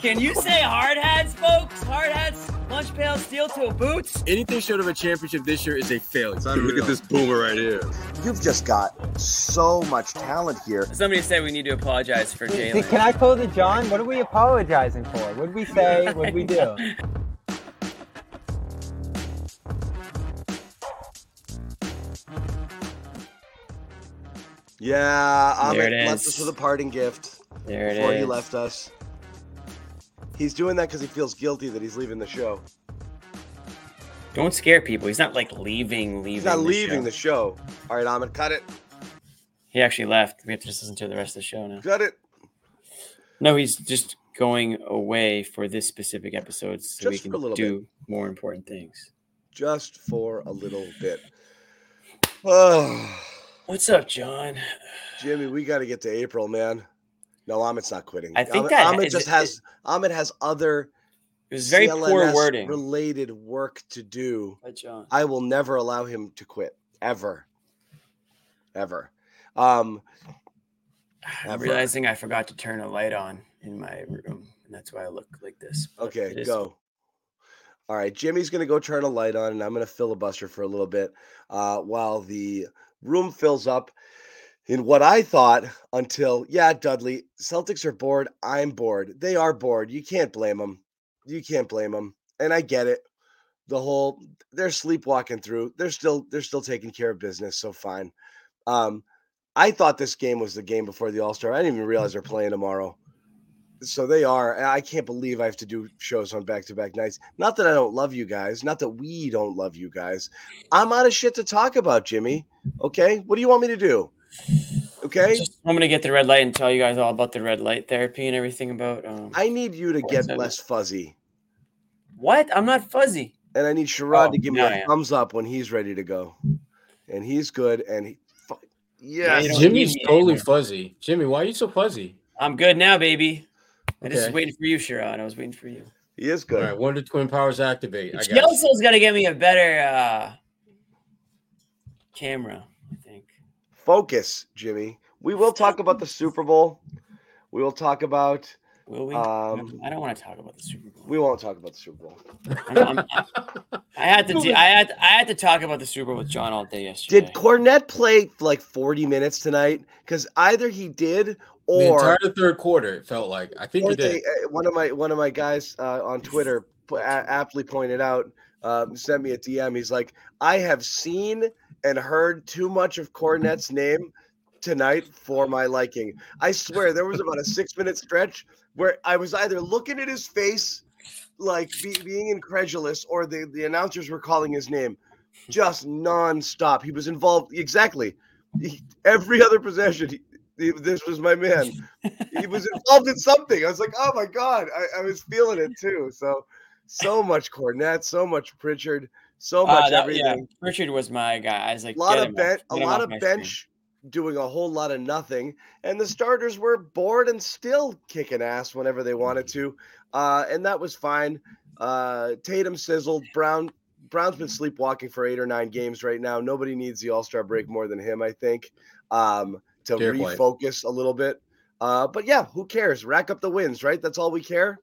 Can you say hard hats, folks? Hard hats, lunch pail, steel toe boots. Anything short of a championship this year is a failure. Look at this boomer right here. You've just got so much talent here. Somebody said we need to apologize for Jaylen. Can I call the John? What are we apologizing for? What did we say? What did we do? Yeah, There Ahmed it left is. us with a parting gift There it before he left us. He's doing that because he feels guilty that he's leaving the show. Don't scare people. He's not like leaving, leaving. He's not the leaving show. the show. All right, Ahmed, cut it. He actually left. We have to just listen to the rest of the show now. Cut it. No, he's just going away for this specific episode so we can for a little do more important things. Just for a little bit. Oh, What's up, John? Jimmy, we got to get to April, man. No, Ahmed's not quitting. I think Ahmed, that Ahmed just it- has Ahmed has other It was very poor CLNS wording. related work to do. John, I will never allow him to quit ever, ever. Um, I'm ever. realizing I forgot to turn a light on in my room, and that's why I look like this. but okay, it is- go. All right, Jimmy's gonna go turn a light on, and I'm gonna filibuster for a little bit uh, while the room fills up. In what I thought until, yeah, Dudley, Celtics are bored. I'm bored. They are bored. You can't blame them. You can't blame them, and I get it. The whole they're sleepwalking through. They're still they're still taking care of business, so fine. Um, I thought this game was the game before the All Star. I didn't even realize they're playing tomorrow. So they are. I can't believe I have to do shows on back to back nights. Not that I don't love you guys. Not that we don't love you guys. I'm out of shit to talk about, Jimmy. Okay. What do you want me to do? Okay. Just, I'm gonna get the red light and tell you guys all about the red light therapy and everything about. Um, I need you to get less fuzzy. what? I'm not fuzzy. And I need Sherrod Oh, to give me now a I thumbs up when he's ready to go. And he's good. And he, fu- Yeah, yes. you Jimmy's totally anymore. fuzzy. Jimmy, why are you so fuzzy? I'm good now, baby. I just Okay. waiting for you, Sherrod. I was waiting for you. he is good. right, when did twin powers activate? I guess. Chelsea's got to get me a better uh, camera. I think. Focus, Jimmy. We will talk about the Super Bowl. We will talk about. Will we? Um, I don't want to talk about the Super Bowl. We won't talk about the Super Bowl. I'm- I'm- I had to. do- I had. I had to talk about the Super Bowl with John all day yesterday. Did Kornet play like 40 minutes tonight? Because either he did or the or, entire third quarter, it felt like. I think or he did. they, uh, one of my one of my guys uh, on Twitter po- aptly pointed out, um, sent me a DM. He's like, I have seen and heard too much of Kornet's name tonight for my liking. I swear there was about a six minute stretch where I was either looking at his face, like be, being incredulous, or the, the announcers were calling his name just nonstop. He was involved exactly He- every other possession. He, he- this was my man. He was involved in something. I was like, oh my god, I, I was feeling it too. So, so much Cornette, so much Pritchard, so Uh, much that- everything Yeah, Pritchard was my guy. I was like, a lot of him bench, a lot of my screen. bench doing a whole lot of nothing, and the starters were bored and still kicking ass whenever they wanted to, uh, and that was fine. Uh, Tatum sizzled. Brown Brown's been sleepwalking for eight or nine games right now. Nobody needs the All Star break more than him, I think, um, to Fair point. refocus a little bit. Uh, but yeah, who cares? Rack up the wins, right? That's all we care.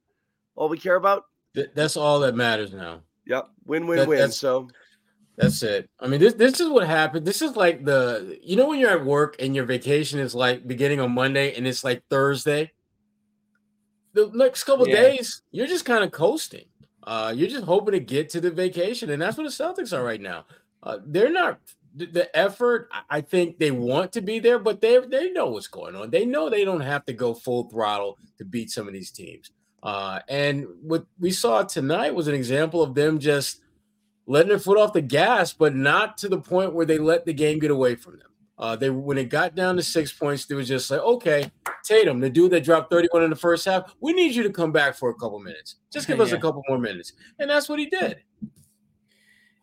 All we care about. Th- That's all that matters now. Yep, win, win, That- win. So That's it. I mean, this this is what happened. This is like the you know when you're at work and your vacation is like beginning on Monday and it's like Thursday. The next couple Yeah. days, you're just kind of coasting. Uh, you're just hoping to get to the vacation, and that's what the Celtics are right now. Uh, they're not the, effort. I- I think they want to be there, but they they know what's going on. They know they don't have to go full throttle to beat some of these teams. Uh, and what we saw tonight was an example of them just letting their foot off the gas, but not to the point where they let the game get away from them. Uh, they when it got down to six points, they was just like, okay, Tatum, the dude that dropped 31 in the first half, we need you to come back for a couple minutes. Just give us a couple more minutes. And that's what he did.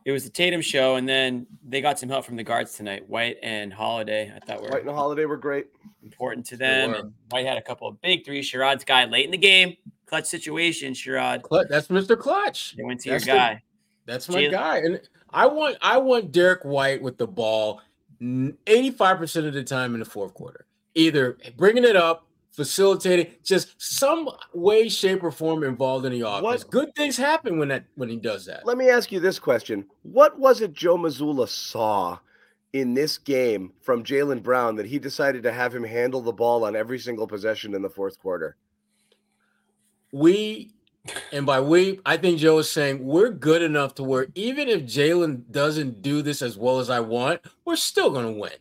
It was the Tatum show, and then they got some help from the guards tonight. White and Holiday, I thought were White and Holiday were great. important to them. And White had a couple of big threes. Sherrod's guy late in the game, clutch situation. Sherrod, Clut- That's Mr. Clutch. they went to your That's the- guy. That's my Jalen- guy. And I want I want Derrick White with the ball 85% of the time in the fourth quarter. Either bringing it up, facilitating, just some way, shape, or form involved in the office. What- Good things happen when that when he does that. Let me ask you this question: What was it Joe Mazzulla saw in this game from Jaylen Brown that he decided to have him handle the ball on every single possession in the fourth quarter? we and by we, I think Joe is saying we're good enough to where even if Jaylen doesn't do this as well as I want, we're still going to win.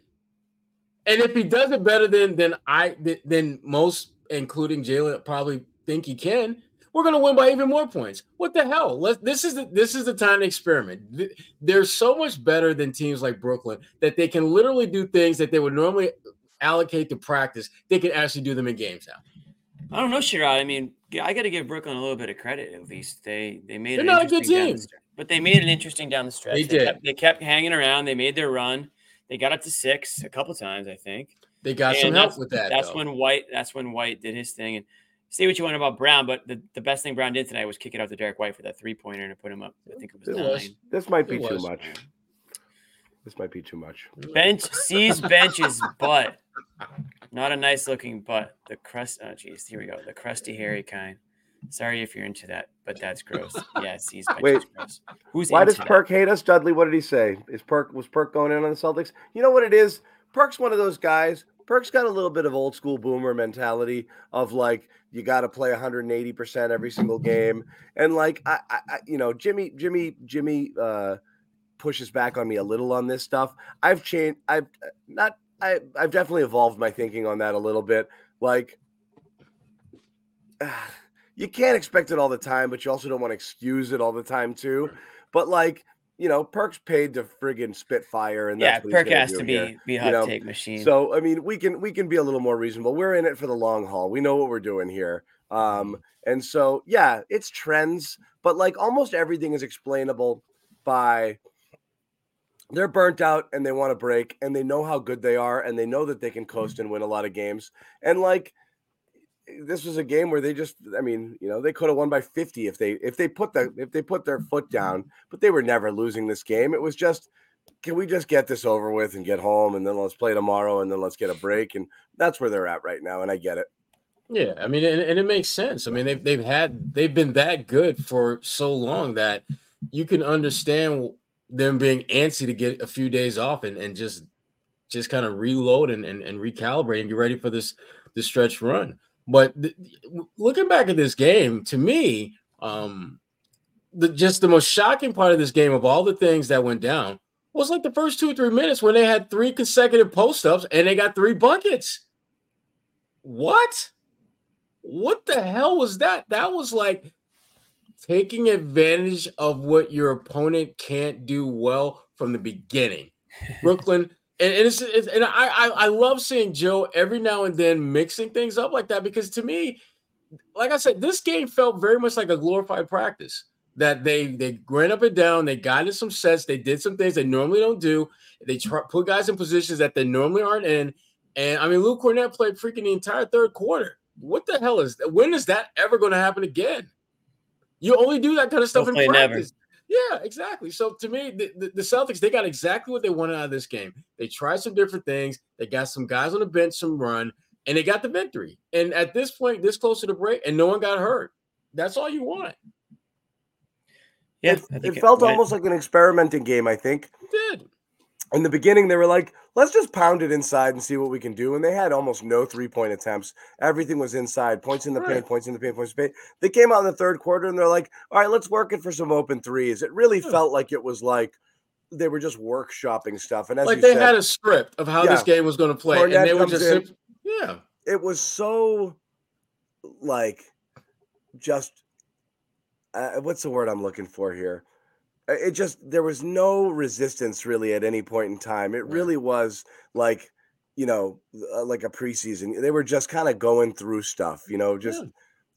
And if he does it better than than I than most, including Jaylen, probably think he can, we're going to win by even more points. What the hell? Let this is the, this is the time to experiment. They're so much better than teams like Brooklyn that they can literally do things that they would normally allocate to practice. They can actually do them in games now. I don't know, Sherrod. I mean, I got to give Brooklyn a little bit of credit. At least they they made They're it not a good down the team. but they made it interesting down the stretch. They did. Kept, they kept hanging around. They made their run. They got up to six a couple times, I think. They got some help with that. That's though. when White. That's when White did his thing. And say what you want about Brown, but the, the best thing Brown did tonight was kick it out to Derrick White for that three pointer to put him up. I think it was It nine. was. This might be It too was. much. This might be too much. Bench sees bench's butt. Not a nice looking butt. The crust. Oh, geez. Here we go. The crusty, hairy kind. Sorry if you're into that, but that's gross. Yeah, sees bench Wait. is gross. Who's Why does that? Perk hate us, Dudley? What did he say? Is Perk was Perk going in on the Celtics? You know what it is? Perk's one of those guys. Perk's got a little bit of old school boomer mentality of like you got to play 180 percent every single game, and like I, I, I, you know, Jimmy, Jimmy, Jimmy uh, pushes back on me a little on this stuff. I've changed. I've uh, not. I, I've definitely evolved my thinking on that a little bit. Like, you can't expect it all the time, but you also don't want to excuse it all the time too. But like, you know, Perk's paid to friggin' spit fire, and Yeah, that's what he's Perk has to be here, be you hot know? take machine. So I mean, we can we can be a little more reasonable. We're in it for the long haul. We know what we're doing here. Um, and so yeah, it's trends, but like almost everything is explainable by they're burnt out and they want to break and they know how good they are and they know that they can coast and win a lot of games. And like this was a game where they just I mean, you know, they could have won by 50 if they if they put the if they put their foot down, but they were never losing this game. It was just can we just get this over with and get home and then let's play tomorrow and then let's get a break and that's where they're at right now and I get it. Yeah, I mean, and, and it makes sense. I mean, they've they've had they've been that good for so long that you can understand them being antsy to get a few days off and, and just just kind of reload and, and, and recalibrate and get ready for this this stretch run. But th- looking back at this game, to me, um, the just the most shocking part of this game of all the things that went down was like the first two or three minutes when they had three consecutive post ups and they got three buckets. What? What the hell was that? That was like taking advantage of what your opponent can't do well from the beginning. Brooklyn, and, and it's, it's and I, I I love seeing Joe every now and then mixing things up like that because to me, like I said, this game felt very much like a glorified practice. That they they ran up and down, they got in some sets, they did some things they normally don't do. They try, put guys in positions that they normally aren't in. And I mean, Luke Kornet played freaking the entire third quarter. What the hell is that? When is that ever going to happen again? You only do that kind of stuff Hopefully in practice. Yeah, exactly. So to me, the, the, the Celtics, they got exactly what they wanted out of this game. They tried some different things. They got some guys on the bench, some run, and they got the victory. And at this point, this close to the break, and no one got hurt. That's all you want. Yeah, it, it felt went- almost like an experimenting game. I think Did in the beginning they were like, let's just pound it inside and see what we can do. And they had almost no three point attempts. Everything was inside, points in the paint, points in the paint, points in the paint. They came out in the third quarter and they're like, all right, let's work it for some open threes. It really Yeah. felt like it was like they were just workshopping stuff. And as like they said, had a script of how this game was going to play, Fournette and they were just in. yeah. it was so like just uh, what's the word I'm looking for here? Uh, It just there was no resistance really at any point in time. It really was like you know uh, like a preseason. They were just kind of going through stuff, you know, just. Yeah.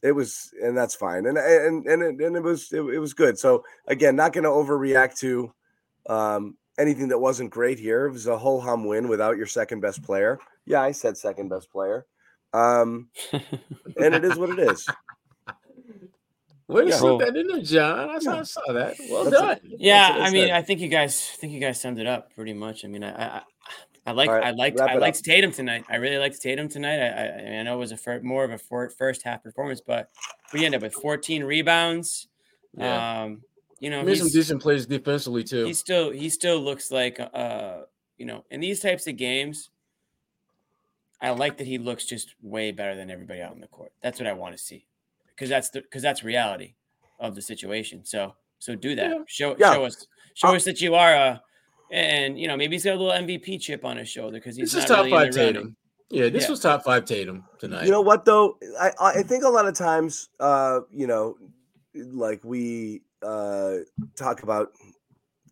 It was, and that's fine, and and and it, and it was it, it was good. So again, not going to overreact to um, anything that wasn't great here. It was a whole hum win without your second best player. Yeah, I said second best player. Um, and it is what it is. Way to Yeah. slip that in there, John. I saw, Yeah. I saw that. Well That's done. Yeah, what I I mean, said. I think you guys, I think you guys summed it up pretty much. I mean, I, I, I like, All right, I liked, wrap I it liked up. Tatum tonight. I really liked Tatum tonight. I, I, I, mean, I know it was a fir- more of a fir- first half performance, but we end up with 14 rebounds. Yeah. Um, you know, Made some he's, decent plays defensively too. he still, he still looks like, uh, you know, in these types of games, I like that he looks just way better than everybody out on the court. That's what I want to see, because that's the, because that's reality of the situation. So, so do that. Yeah. Show, Yeah. show us, show Uh, us that you are a, and you know maybe he's got a little MVP chip on his shoulder because he's This is top really five the running. Tatum. Yeah, this Yeah. was top five Tatum tonight. You know what though? I I think a lot of times, uh, you know, like we uh talk about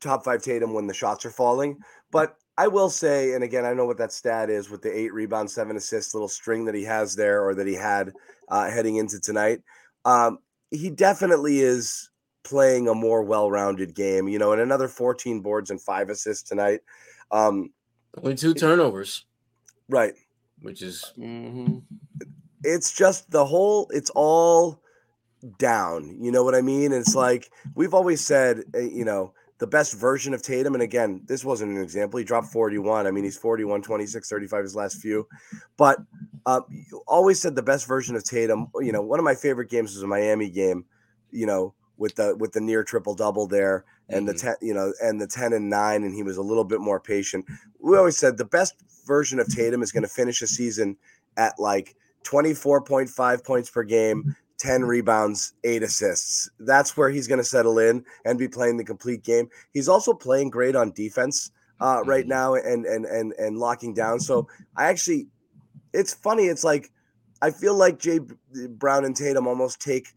top five Tatum when the shots are falling, but I will say, and again, I know what that stat is with the eight rebounds, seven assists, little string that he has there, or that he had uh, heading into tonight. Um, he definitely is playing a more well-rounded game, you know, and another 14 boards and five assists tonight. Um, Only two turnovers, right. which is Mhm. it's just the whole it's all down you know what i mean it's like we've always said uh, you know the best version of tatum and again this wasn't an example he dropped 41 i mean he's 41 26 35 his last few but uh, always said the best version of tatum you know one of my favorite games was a miami game you know with the with the near triple double there and the Mhm. 10 you know and the 10 and 9 and he was a little bit more patient we always said the best version of tatum is going to finish a season at like 24.5 points per game 10 rebounds, eight assists. That's where he's going to settle in and be playing the complete game. He's also playing great on defense uh, right Mhm. now and and and and locking down. So I actually, it's funny. It's like I feel like Jay Brown and Tatum almost take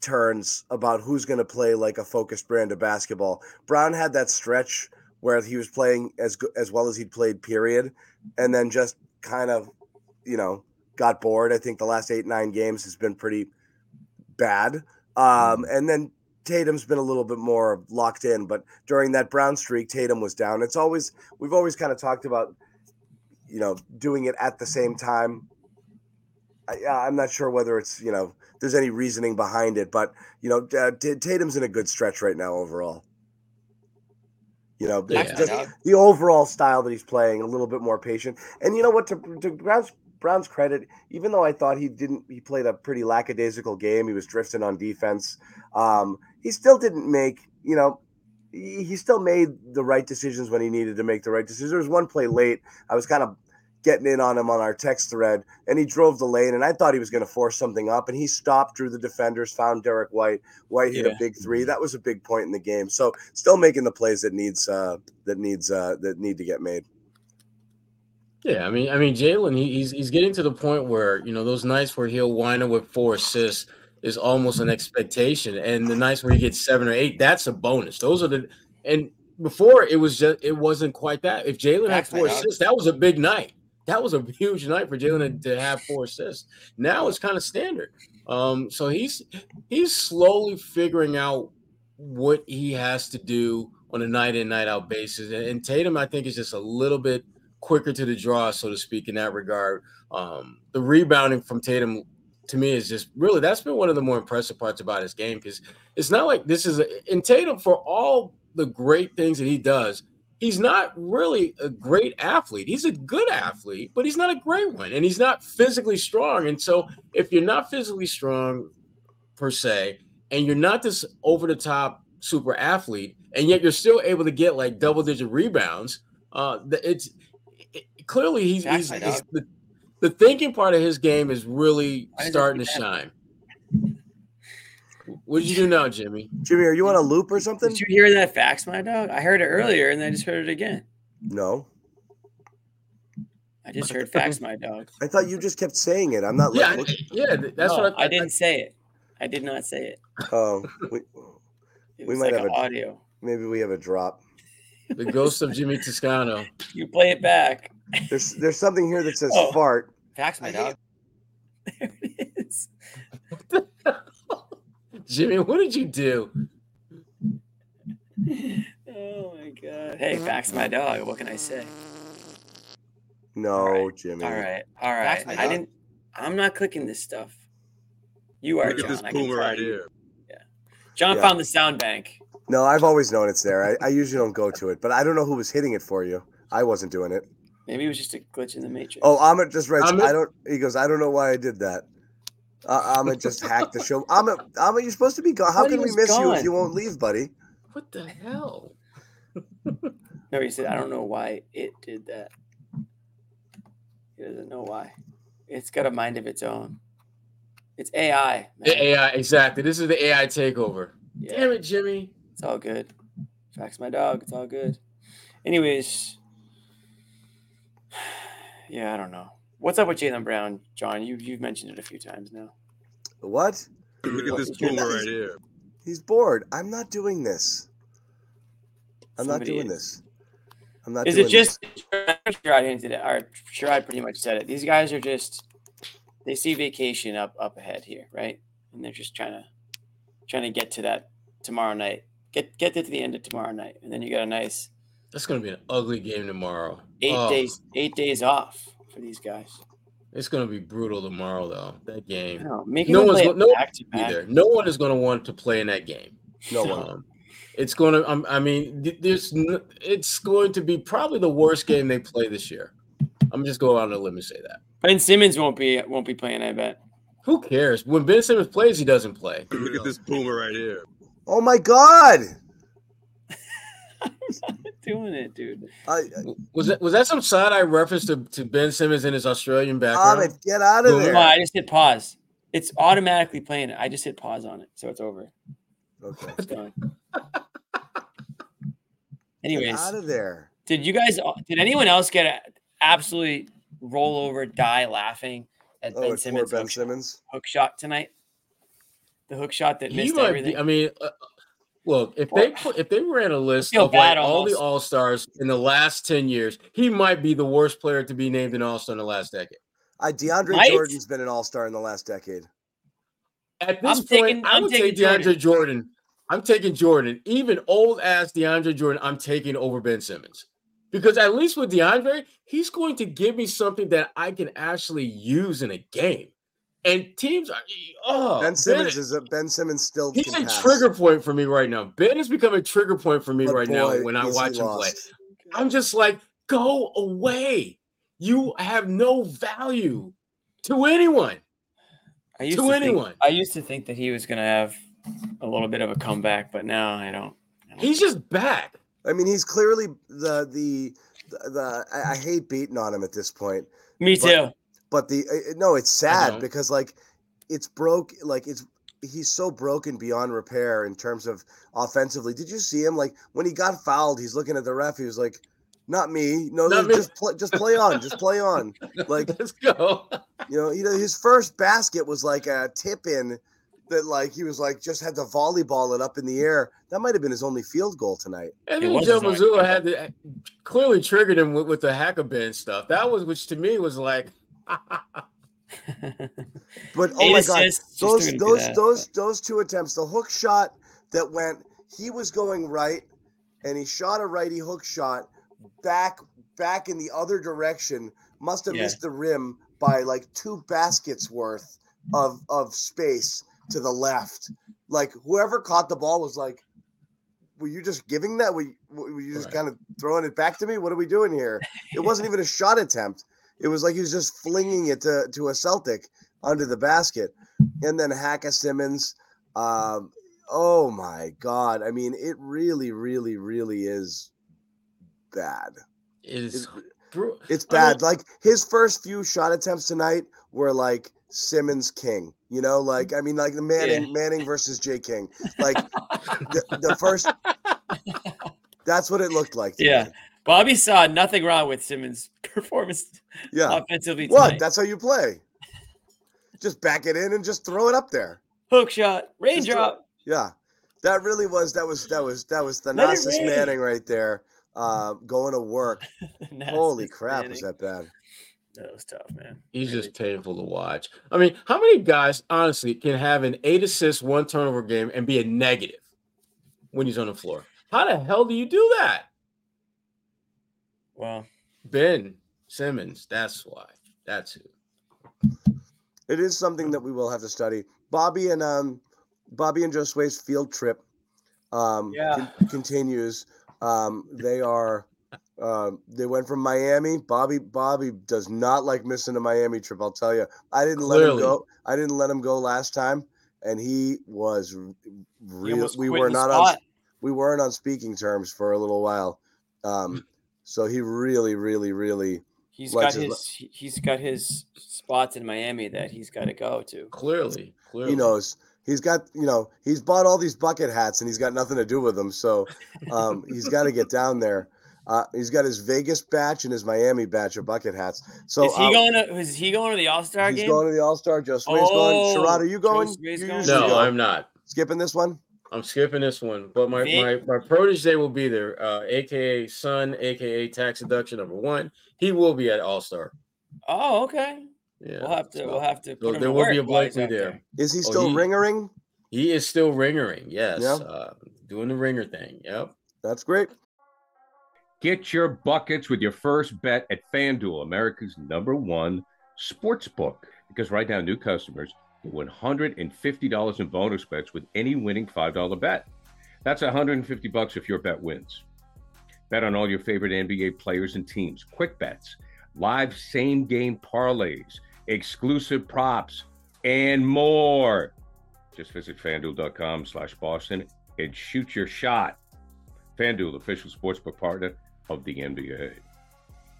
turns about who's going to play like a focused brand of basketball. Brown had that stretch where he was playing as as well as he'd played, period, and then just kind of, you know, got bored. I think the last eight nine games has been pretty bad. Um, and then Tatum's been a little bit more locked in, but during that Brown streak, Tatum was down. It's always we've always kind of talked about, you know, doing it at the same time. I, I'm not sure whether it's you know there's any reasoning behind it, but you know uh, T- Tatum's in a good stretch right now overall. You know, Yeah. it's just the overall style that he's playing, a little bit more patient. And you know what? To, to Brown's Brown's credit, even though I thought he didn't, he played a pretty lackadaisical game. He was drifting on defense. Um, he still didn't make, you know, he, he still made the right decisions when he needed to make the right decisions. There was one play late. I was kind of getting in on him on our text thread, and he drove the lane, and I thought he was going to force something up, and he stopped, drew the defenders, found Derrick White. White hit Yeah. a big three. That was a big point in the game. So still making the plays that needs uh, that needs uh, that need to get made. Yeah, I mean, I mean, Jaylen, he, he's he's getting to the point where you know those nights where he'll wind up with four assists is almost an expectation, and the nights where he gets seven or eight, that's a bonus. Those are the and before it was just it wasn't quite that. If Jaylen had four assists, that was a big night. That was a huge night for Jaylen to, to have four assists. Now it's kind of standard. Um, so he's he's slowly figuring out what he has to do on a night in night out basis, and, and Tatum, I think, is just a little bit quicker to the draw, so to speak, in that regard. Um, the rebounding from Tatum to me is just really that's been one of the more impressive parts about his game because it's not like this is a, in Tatum for all the great things that he does. He's not really a great athlete. He's a good athlete, but he's not a great one, and he's not physically strong. And so, if you're not physically strong per se, and you're not this over the top super athlete, and yet you're still able to get like double digit rebounds. Uh, it's it, clearly he's, he's, he's the, the thinking part of his game is really starting to shine. What did you do now, Jimmy? Jimmy, are you on a loop or something? Did you hear that fax, my dog? I heard it earlier and I just heard it again. No. I just heard fax, my dog. I thought you just kept saying it. I'm not. Yeah, like, yeah. That's no, what I, I, didn't say it. I did not say it. Oh, we, we might like have a, audio. Maybe we have a drop. The ghost of Jimmy Toscano. You play it back. There's there's something here that says oh, fart. Fax, my dog. There it is. Jimmy, what did you do? Oh my god. Hey, fax my dog. What can I say? No, all right. Jimmy. All right. All right. I didn't I'm not clicking this stuff. You are Look John. at this boomer right here. Yeah. John yeah. found the sound bank. No, I've always known it's there. I, I usually don't go to it, but I don't know who was hitting it for you. I wasn't doing it. Maybe it was just a glitch in the matrix. Oh, Amit just read. I don't. He goes. I don't know why I did that. Uh, Amit just hacked the show. Amit, Amit, you're supposed to be gone. How can we miss gone. you if you won't leave, buddy? What the hell? no, he said, I don't know why it did that. He doesn't know why. It's got a mind of its own. It's AI. Man. AI, exactly. This is the AI takeover. Yeah. Damn it, Jimmy. It's all good. Fax my dog. It's all good. Anyways, yeah, I don't know. What's up with Jaylen Brown, John? You you've mentioned it a few times now. What? Look at this boomer right here. He's bored. I'm not doing this. I'm Somebody not doing is. this. I'm not. Is it just? Sherrod hinted it, or Sherrod pretty much said it. These guys are just. They see vacation up up ahead here, right? And they're just trying to, trying to get to that tomorrow night. Get get to the end of tomorrow night, and then you got a nice. That's going to be an ugly game tomorrow. Eight oh. days. Eight days off for these guys. It's going to be brutal tomorrow, though. That game. No, no one's go, no, either. no one is going to want to play in that game. No one. Um, it's going to. Um, I mean, there's. It's going to be probably the worst game they play this year. I'm just going on a limb and say that. Ben Simmons won't be won't be playing. I bet. Who cares? When Ben Simmons plays, he doesn't play. Look at this boomer right here. Oh my god! I'm not doing it, dude. I, was that was that some side eye reference to, to Ben Simmons in his Australian background? Ahmed, get out of there! No, I just hit pause. It's automatically playing it. I just hit pause on it, so it's over. Okay. It's going. Anyways, get out of there. Did you guys? Did anyone else get absolutely roll over, die laughing at oh, Ben Simmons? Ben hook Simmons shot, hook shot tonight. The hook shot that missed everything. Be, I mean, uh, Look, if they put, if they ran a list of like all the All Stars in the last ten years, he might be the worst player to be named an All Star in the last decade. I DeAndre might? Jordan's been an All Star in the last decade. At this point, I'm point, taking, I would take DeAndre Jordan. Jordan. I'm taking Jordan. Even old ass DeAndre Jordan, I'm taking over Ben Simmons. Because at least with DeAndre, he's going to give me something that I can actually use in a game. And teams are oh Ben Simmons ben, is a Ben Simmons still he's a pass. trigger point for me right now. Ben has become a trigger point for me but right boy, now when I watch him play. I'm just like, go away. You have no value to anyone. I used to, to anyone. Think, I used to think that he was gonna have a little bit of a comeback, but now I don't. I don't he's just back. I mean, he's clearly the the the, the I, I hate beating on him at this point. Me too. But the uh, no, it's sad because like it's broke. Like it's he's so broken beyond repair in terms of offensively. Did you see him? Like when he got fouled, he's looking at the ref. He was like, "Not me. No, Not just play. Just play on. Just play on. Like let's go." you know, you know, his first basket was like a tip in that like he was like just had to volleyball it up in the air. That might have been his only field goal tonight. And then Joe Mazzulla had to, clearly triggered him with, with the hacker stuff. That was which to me was like but oh my god, those those those those two attempts, the hook shot that went, he was going right, and he shot a righty hook shot back back in the other direction. Must have yeah. missed the rim by like two baskets worth of of space to the left. Like whoever caught the ball was like, "Were you just giving that? Were you, were you just right. kind of throwing it back to me? What are we doing here?" It wasn't even a shot attempt. It was like he was just flinging it to, to a Celtic under the basket. And then Hacka Simmons, um, oh my god. I mean, it really, really, really is bad. It is. It- bro- It's I mean- bad. Like his first few shot attempts tonight were like Simmons King. You know, like I mean, like the Manning Yeah. Manning versus J King. Like the, the first. That's what it looked like. Yeah. me. Bobby saw nothing wrong with Simmons' performance Yeah. offensively What? That's how you play. Just back it in and just throw it up there. Hook shot, Just throw- raindrop. Yeah, that really was that was that was that was the it Thanasis. Manning right there, uh, going to work. Holy crap, Manning. was that bad? That was tough, man. He's Really just painful to watch. I mean, how many guys honestly can have an eight assist, one turnover game and be a negative when he's on the floor? How the hell do you do that? Well, Ben Simmons. That's why. That's who. It is something that we will have to study. Bobby and um, Bobby and Josue's field trip, um, Yeah. con- continues. Um, they are. Um, they went from Miami. Bobby Bobby does not like missing a Miami trip. I'll tell you. I didn't let him go. I didn't let him go last time, and he was r- he real. We were in the not on. we weren't on speaking terms for a little while. Um, so he really, really, really, He's likes got his- his he- he's got his spots in Miami that he's got to go to. Clearly. Clearly. he knows. He's got, you know, he's bought all these bucket hats and he's got nothing to do with them. So um, he's got to get down there. Uh, he's got his Vegas batch and his Miami batch of bucket hats. So is he uh, going to is he going to the All Star game? He's going to the All Star. Josue's Oh, going. Sherrod, are you going? You going? No, go. I'm not. skipping this one. I'm skipping this one, but my Vic? my, my protege will be there, uh, aka son, aka tax deduction number one. He will be at All Star. Oh, okay. Yeah, We'll have to we'll have to. So Put him there to will be a while Blakely out there. Is he Oh, still he- ringering? He is still ringering. Yes, Yeah. uh, doing the ringer thing. Yep. That's great. Get your buckets with your first bet at FanDuel, America's number one sports book. Because right now, new customers get $150 in bonus bets with any winning $5 bet. That's 150 bucks if your bet wins. Bet on all your favorite NBA players and teams, quick bets, live same game parlays, exclusive props, and more. Just visit fanduel.com slash Boston and shoot your shot. FanDuel, official sportsbook partner of the NBA.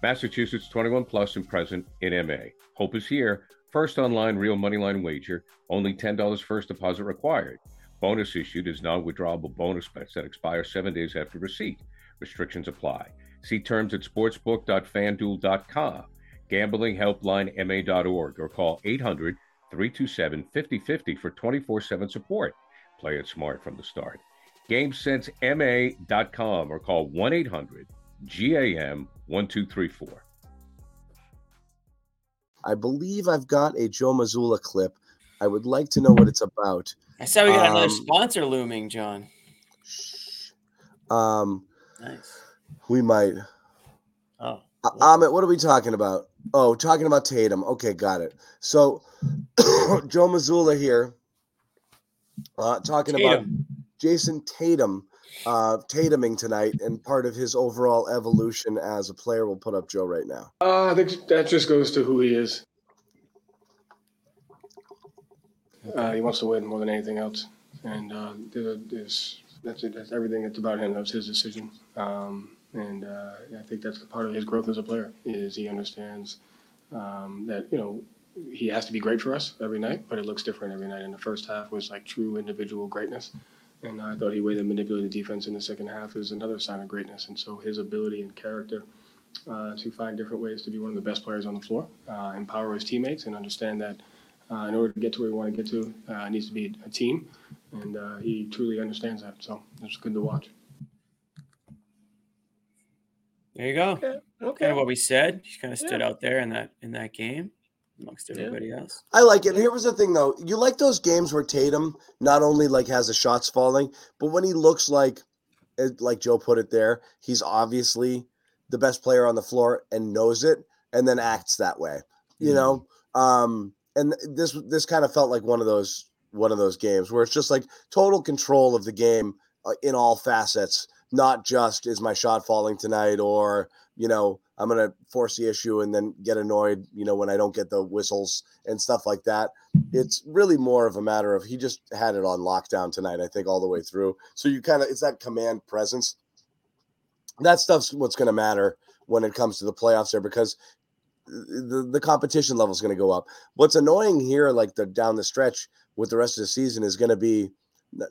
Massachusetts 21 plus and present in MA. Hope is here. First online real money line wager. Only $10 first deposit required. Bonus issued is non withdrawable bonus bets that expire seven days after receipt. Restrictions apply. See terms at sportsbook.fanduel.com, gamblinghelplinema.org, or call 800 327 5050 for 24 7 support. Play it smart from the start. GameSenseMA.com or call 1 800 GAM 1234. I believe I've got a Joe Mazzulla clip. I would like to know what it's about. I saw we got another Um, sponsor looming, John. Um, Nice. we might. Oh, Amit, what are we talking about? Oh, talking about Tatum. Okay, got it. So, Joe Mazzulla here, uh, talking about Jayson Tatum, uh, Tatuming tonight, and part of his overall evolution as a player. We'll put up Joe right now. Uh, I think that just goes to who he is. Uh, he wants to win more than anything else, and uh, there's that's. That's everything. It's about him. That was his decision, um, and uh, I think that's part of his growth as a player. Is he understands um, that you know he has to be great for us every night, but it looks different every night. And the first half was like true individual greatness, and I thought he way that manipulated defense in the second half is another sign of greatness. And so his ability and character uh, to find different ways to be one of the best players on the floor, uh, empower his teammates, and understand that uh, in order to get to where we want to get to, uh, it needs to be a team, and uh, he truly understands that. So it's good to watch. there you go. Okay. Kind of what we said. He kind of stood Yeah. out there in that in that game amongst Yeah. everybody else. I like it. Here was the thing, though. You like those games where Tatum not only like has the shots falling, but when he looks like, eh, like Joe put it there, he's obviously the best player on the floor and knows it, and then acts that way. You know, um, and this this kind of felt like one of those one of those games where it's just like total control of the game uh, in all facets, not just is my shot falling tonight or you know I'm gonna force the issue and then get annoyed, you know, when I don't get the whistles and stuff like that. Mm-hmm. It's really more of a matter of he just had it on lockdown tonight, I think, all the way through. So you kind of it's that command presence. That stuff's what's gonna matter when it comes to the playoffs there because the, the competition level is going to go up. What's annoying here, like the down the stretch with the rest of the season, is going to be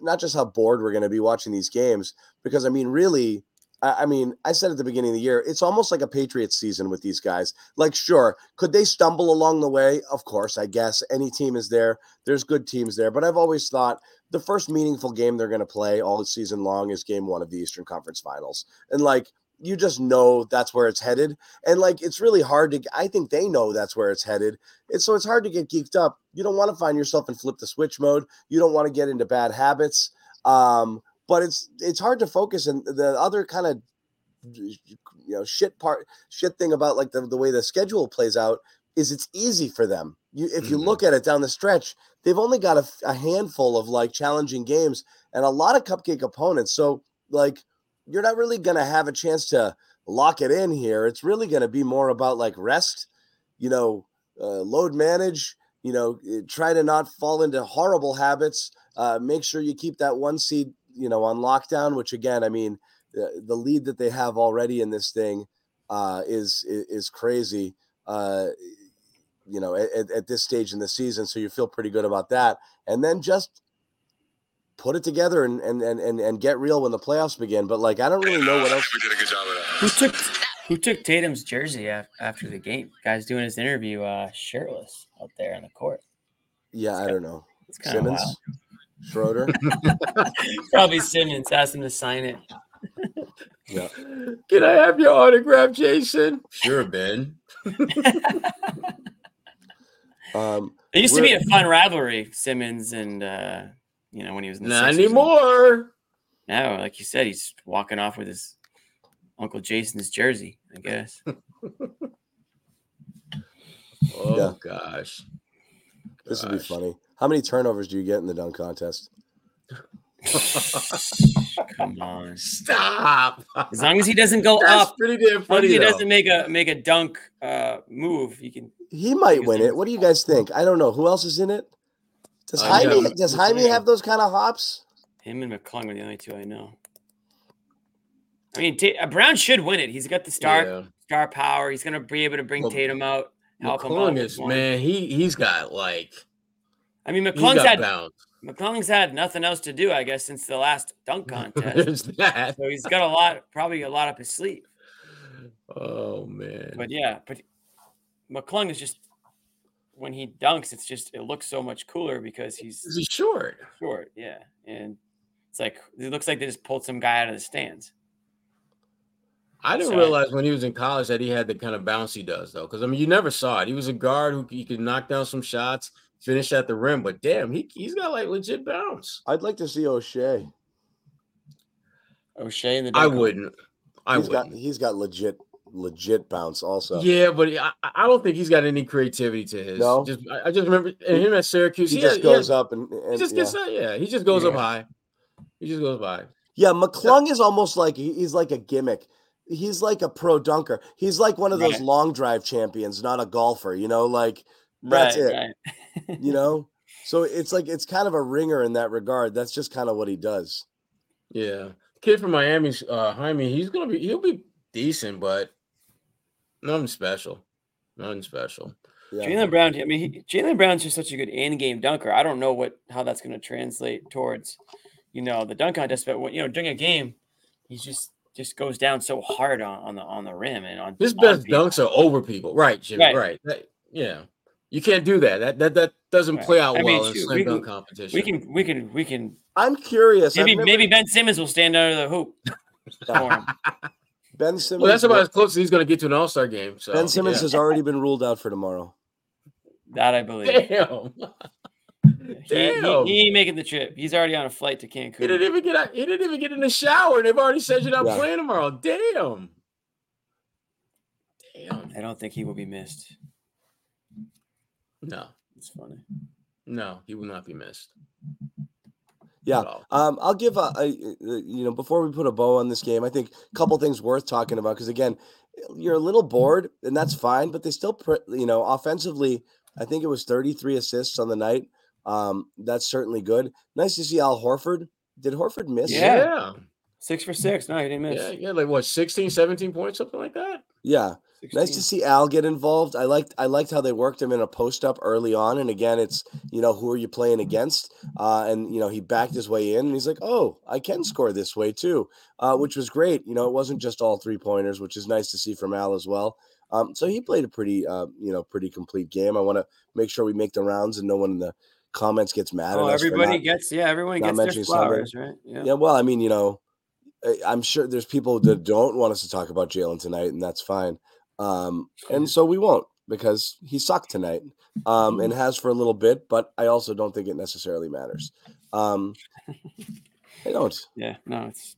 not just how bored we're going to be watching these games, because I mean, really, I, mean, I said at the beginning of the year, it's almost like a Patriots season with these guys. Like, sure, could they stumble along the way? Of course, I guess any team is there. There's good teams there, but I've always thought the first meaningful game they're going to play all season long is game one of the Eastern Conference Finals, and like you just know that's where it's headed. And like it's really hard to I think they know that's where it's headed. And so it's hard to get geeked up. You don't want to find yourself in flip the switch mode. You don't want to get into bad habits. Um, but it's it's hard to focus and the other kind of you know shit part shit thing about like the, the way the schedule plays out is it's easy for them. You if you Mhm. look at it down the stretch, they've only got a handful of like challenging games and a lot of cupcake opponents. So like you're not really going to have a chance to lock it in here. It's really going to be more about like rest, you know, uh, load manage, you know, eh, try to not fall into horrible habits. Uh, make sure you keep that one seed, you know, on lockdown, which again, I mean, the, the lead that they have already in this thing uh, is, is is crazy. Uh, you know, at, at- at this stage in the season, so you feel pretty good about that. And then just put it together and and and and, and get real when the playoffs begin. But like, I don't really know what else. We did a good job of that. Who took who took Tatum's jersey after the game? Guy's doing his interview uh shirtless out there on the court. Yeah, I don't know. It's kind of Simmons, wild. Schroeder. Probably Simmons asked him to sign it. yeah. Can I have your autograph, Jayson? Sure, Ben. Um, It used to be a fun rivalry, Simmons and uh you know when he was in the Not Sixers and- anymore. Now, like you said, he's walking off with his Uncle Jayson's jersey. I guess. Oh Yeah. gosh. this would be funny. How many turnovers do you get in the dunk contest? Come on. Stop. As long as he doesn't go That's up, pretty damn as long as he though. doesn't make a make a dunk uh move, you can. He might win it. What do you guys think? I don't know. Who else is in it? Does Uh, Jaime but- does Jaime have those kind of hops? Him and McClung are the only two I know. I mean, Ta- uh, Brown should win it. He's got the star Yeah. star power. He's gonna be able to bring Well, Tatum out, help him out. McClung with is one. man. He he's got like I mean, he's had bounce. McClung's had nothing else to do, I guess, since the last dunk contest. There's that. so he's got a lot, probably a lot up his sleeve. Oh man. But yeah, but McClung is just when he dunks, it's just it looks so much cooler because he's Is he short? short. Yeah, and it's like it looks like they just pulled some guy out of the stands. I didn't So- realize when he was in college that he had the kind of bounce he does, though. Because I mean, you never saw it. He was a guard who he could knock down some shots, finish at the rim. But damn, he he's got like legit bounce. I'd like to see Oshae. Oshae in the I dunk con- wouldn't. I He's got wouldn't. he's got legit legit bounce also. Yeah, but I, I don't think he's got any creativity to his. No? just I, I just remember and him at Syracuse. he he just had- he goes up and, He and just yeah. gets up. Yeah, he just goes up high. He just goes by. Yeah, McClung is almost like he's like a gimmick. He's like a pro dunker. He's like one of those Right. long drive champions, not a golfer. You know, like right, that's it. right. you know. So it's like it's kind of a ringer in that regard. That's just kind of what he does. Yeah, kid from Miami, uh, Jaime. He's gonna be. He'll be decent, but nothing special. Nothing special. Yeah. Jaylen Brown. I mean, he, Jaylen Brown's just such a good in-game dunker. I don't know what how that's going to translate towards, you know, the dunk contest. But when, you know, during a game, he just just goes down so hard on, on the on the rim and on His on best people. dunks are over people, right, Jimmy? Right. Right. That- yeah, you can't do that. That that that doesn't Right. play out I mean, well in shoot, slam we can- dunk competition. We can we can we can I'm curious. Maybe never- maybe Ben Simmons will stand under the hoop for him. Ben Simmons. well, that's about as close as he's going to get to an All Star game. So Ben Simmons yeah. has already been ruled out for tomorrow. That I believe. Damn. He, Damn. he, he ain't making the trip. He's already on a flight to Cancun. He didn't even get out, he didn't even get in the shower, and they've already said you're not Yeah. playing tomorrow. Damn. Damn. I don't think he will be missed. No, It's funny. no, he will not be missed. Yeah. Um, I'll give a, a, a- you know before we put a bow on this game, I think a couple things worth talking about because again, you're a little bored, and that's fine. But they still, pr- you know, offensively, I think it was 33 assists on the night. Um, that's certainly good. Nice to see Al Horford. Did Horford miss? Yeah. Yeah. Six for six. No, he didn't miss. Yeah, yeah, like what, 16, 17 points, something like that? Yeah. Nice to see Al get involved. I liked I liked how they worked him in a post up early on. And again, it's you know who are you playing against? Uh, and you know he backed his way in, and he's like, oh, I can score this way too, uh, which was great. You know, it wasn't just all three pointers, which is nice to see from Al as well. Um, so he played a pretty uh, you know pretty complete game. I want to make sure we make the rounds and no one in the comments gets mad Oh, at us. for everybody not- gets yeah, everyone gets their flowers, right? Yeah. yeah, well, I mean, you know, I'm sure there's people that don't want us to talk about Jaylen tonight, and that's fine. Um, and so we won't because he sucked tonight, um, and has for a little bit. But I also don't think it necessarily matters. Um, I don't. Yeah. No, it's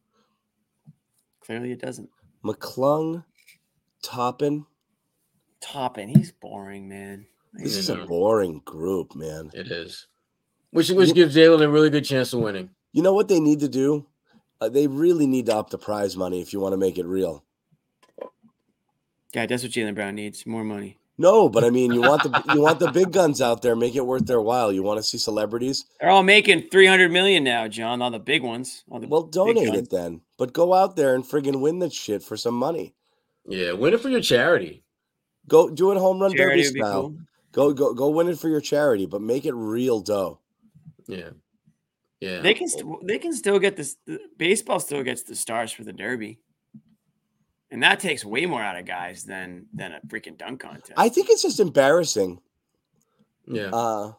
clearly it doesn't. McClung, Toppin. Toppin, he's boring, man. This is a boring group, man. It is. Which which gives Jaylen a really good chance of winning. You know what they need to do? Uh, they really need to up the prize money if you want to make it real. Yeah, that's what Jaylen Brown needs. More money. No, but I mean, you want the you want the big guns out there. Make it worth their while. You want to see celebrities. They're all making 300 million now, John, all the big ones. All the Well, donate it then. But go out there and friggin' win that shit for some money. Yeah, win it for your charity. Go do it home run Charity derby would style. cool. Go go go win it for your charity, but make it real dough. Yeah. Yeah. They can st- they can still get this the, baseball still gets the stars for the derby. And that takes way more out of guys than than a freaking dunk contest. I think it's just embarrassing. yeah. Uh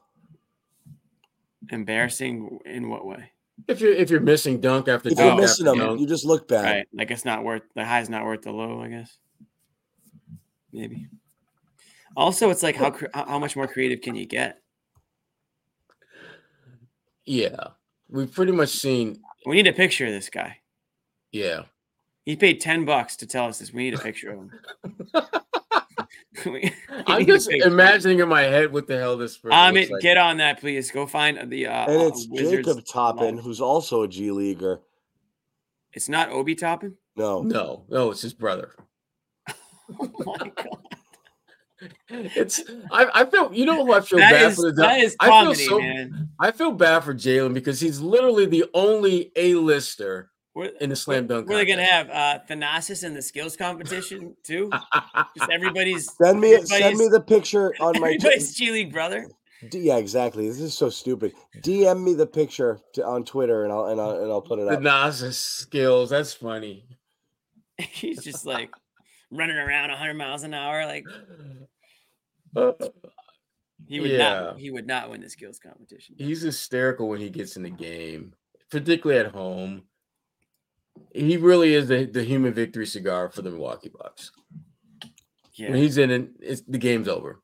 Embarrassing in what way? if you're if you're missing dunk after if dunk you're missing after them, dunk, you just look bad. Right. Like it's not worth the high's not worth the low, I guess. Maybe. Also, it's like how how much more creative can you get? yeah. We've pretty much seen We need a picture of this guy. yeah. He paid 10 bucks to tell us this. We need a picture of him. We- we I'm just imagining in my head what the hell this person Um, looks it, like. get on that, please. Go find the uh, And uh, it's Wizards Jacob Toppin, who's also a G leaguer. It's not Obi Toppin. No. No, no, it's his brother. Oh my god, It's I, I feel you know who I feel that bad is for the that is I feel so man. I feel bad for Jaylen because he's literally the only A-lister We're, in the slam dunk. we're gonna have uh, Thanasis in the skills competition too. Just everybody's Send me send me the picture on my everybody's G League brother. D- yeah, exactly. This is so stupid. DM me the picture to, on Twitter and I'll and I'll and I'll put it the up. Nas skills. That's funny. He's just like running around 100 miles an hour. Like he would Yeah. not. He would not win the skills competition. He's hysterical when he gets in the game, particularly at home. He really is the, the human victory cigar for the Milwaukee Bucks. Yeah, When he's in it, it's the game's over.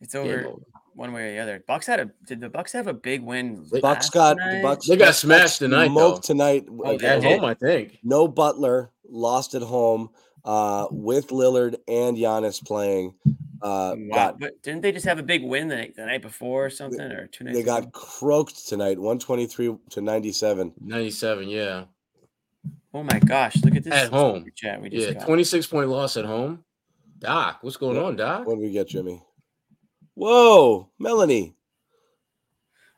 it's over over. one way or the other. Bucks had a. Did the Bucks have a big win? Bucks last got the? Bucks. They got Bucks smashed tonight, smoked though. tonight. Oh, at they At did. home, I think. No Butler lost at home uh, with Lillard and Giannis playing. Uh, Wow, got but didn't they just have a big win the night, the night before or something or two nights? they ago? got croaked tonight, one twenty three to ninety seven. 97, yeah. Oh my gosh! Look at this At home. Chat we just Yeah, got. 26 point loss at home. Doc, what's going Yeah. on, Doc? What do we get, Jimmy? Whoa, Melanie.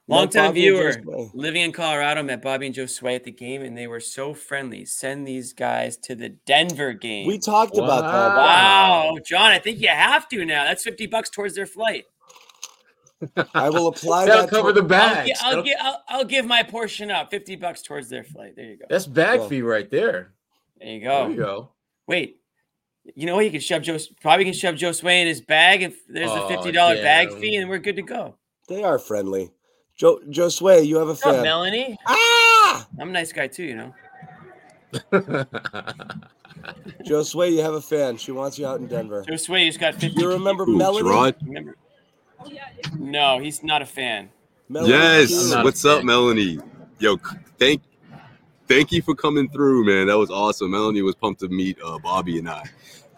Met Longtime Bobby viewer living in Colorado met Bobby and Joe Sway at the game, and they were so friendly. Send these guys to the Denver game. We talked about that. wow, John, I think you have to now. That's fifty bucks towards their flight. I will apply That'll that. cover to- the I'll, gi- I'll, gi- I'll, I'll give my portion up. Fifty bucks towards their flight. There you go. That's bag Well, fee right there. There you go. There you go. go. Wait. You know what? You can shove Joe. Probably can shove Joe Sway in his bag if there's a Oh, fifty dollar bag fee, and we're good to go. They are friendly. Joe Joe Sway, you have a What's up, fan. Melanie? Ah! I'm a nice guy too, you know. Joe Sway, you have a fan. She wants you out in Denver. Joe Sway, he's got fifty. You remember Melanie? Gerard? Remember? No, he's not a fan. Melanie Yes. Keene. not a What's up, fan. Melanie? Yo, thank thank you for coming through, man. That was awesome. Melanie was pumped to meet uh, Bobby and I.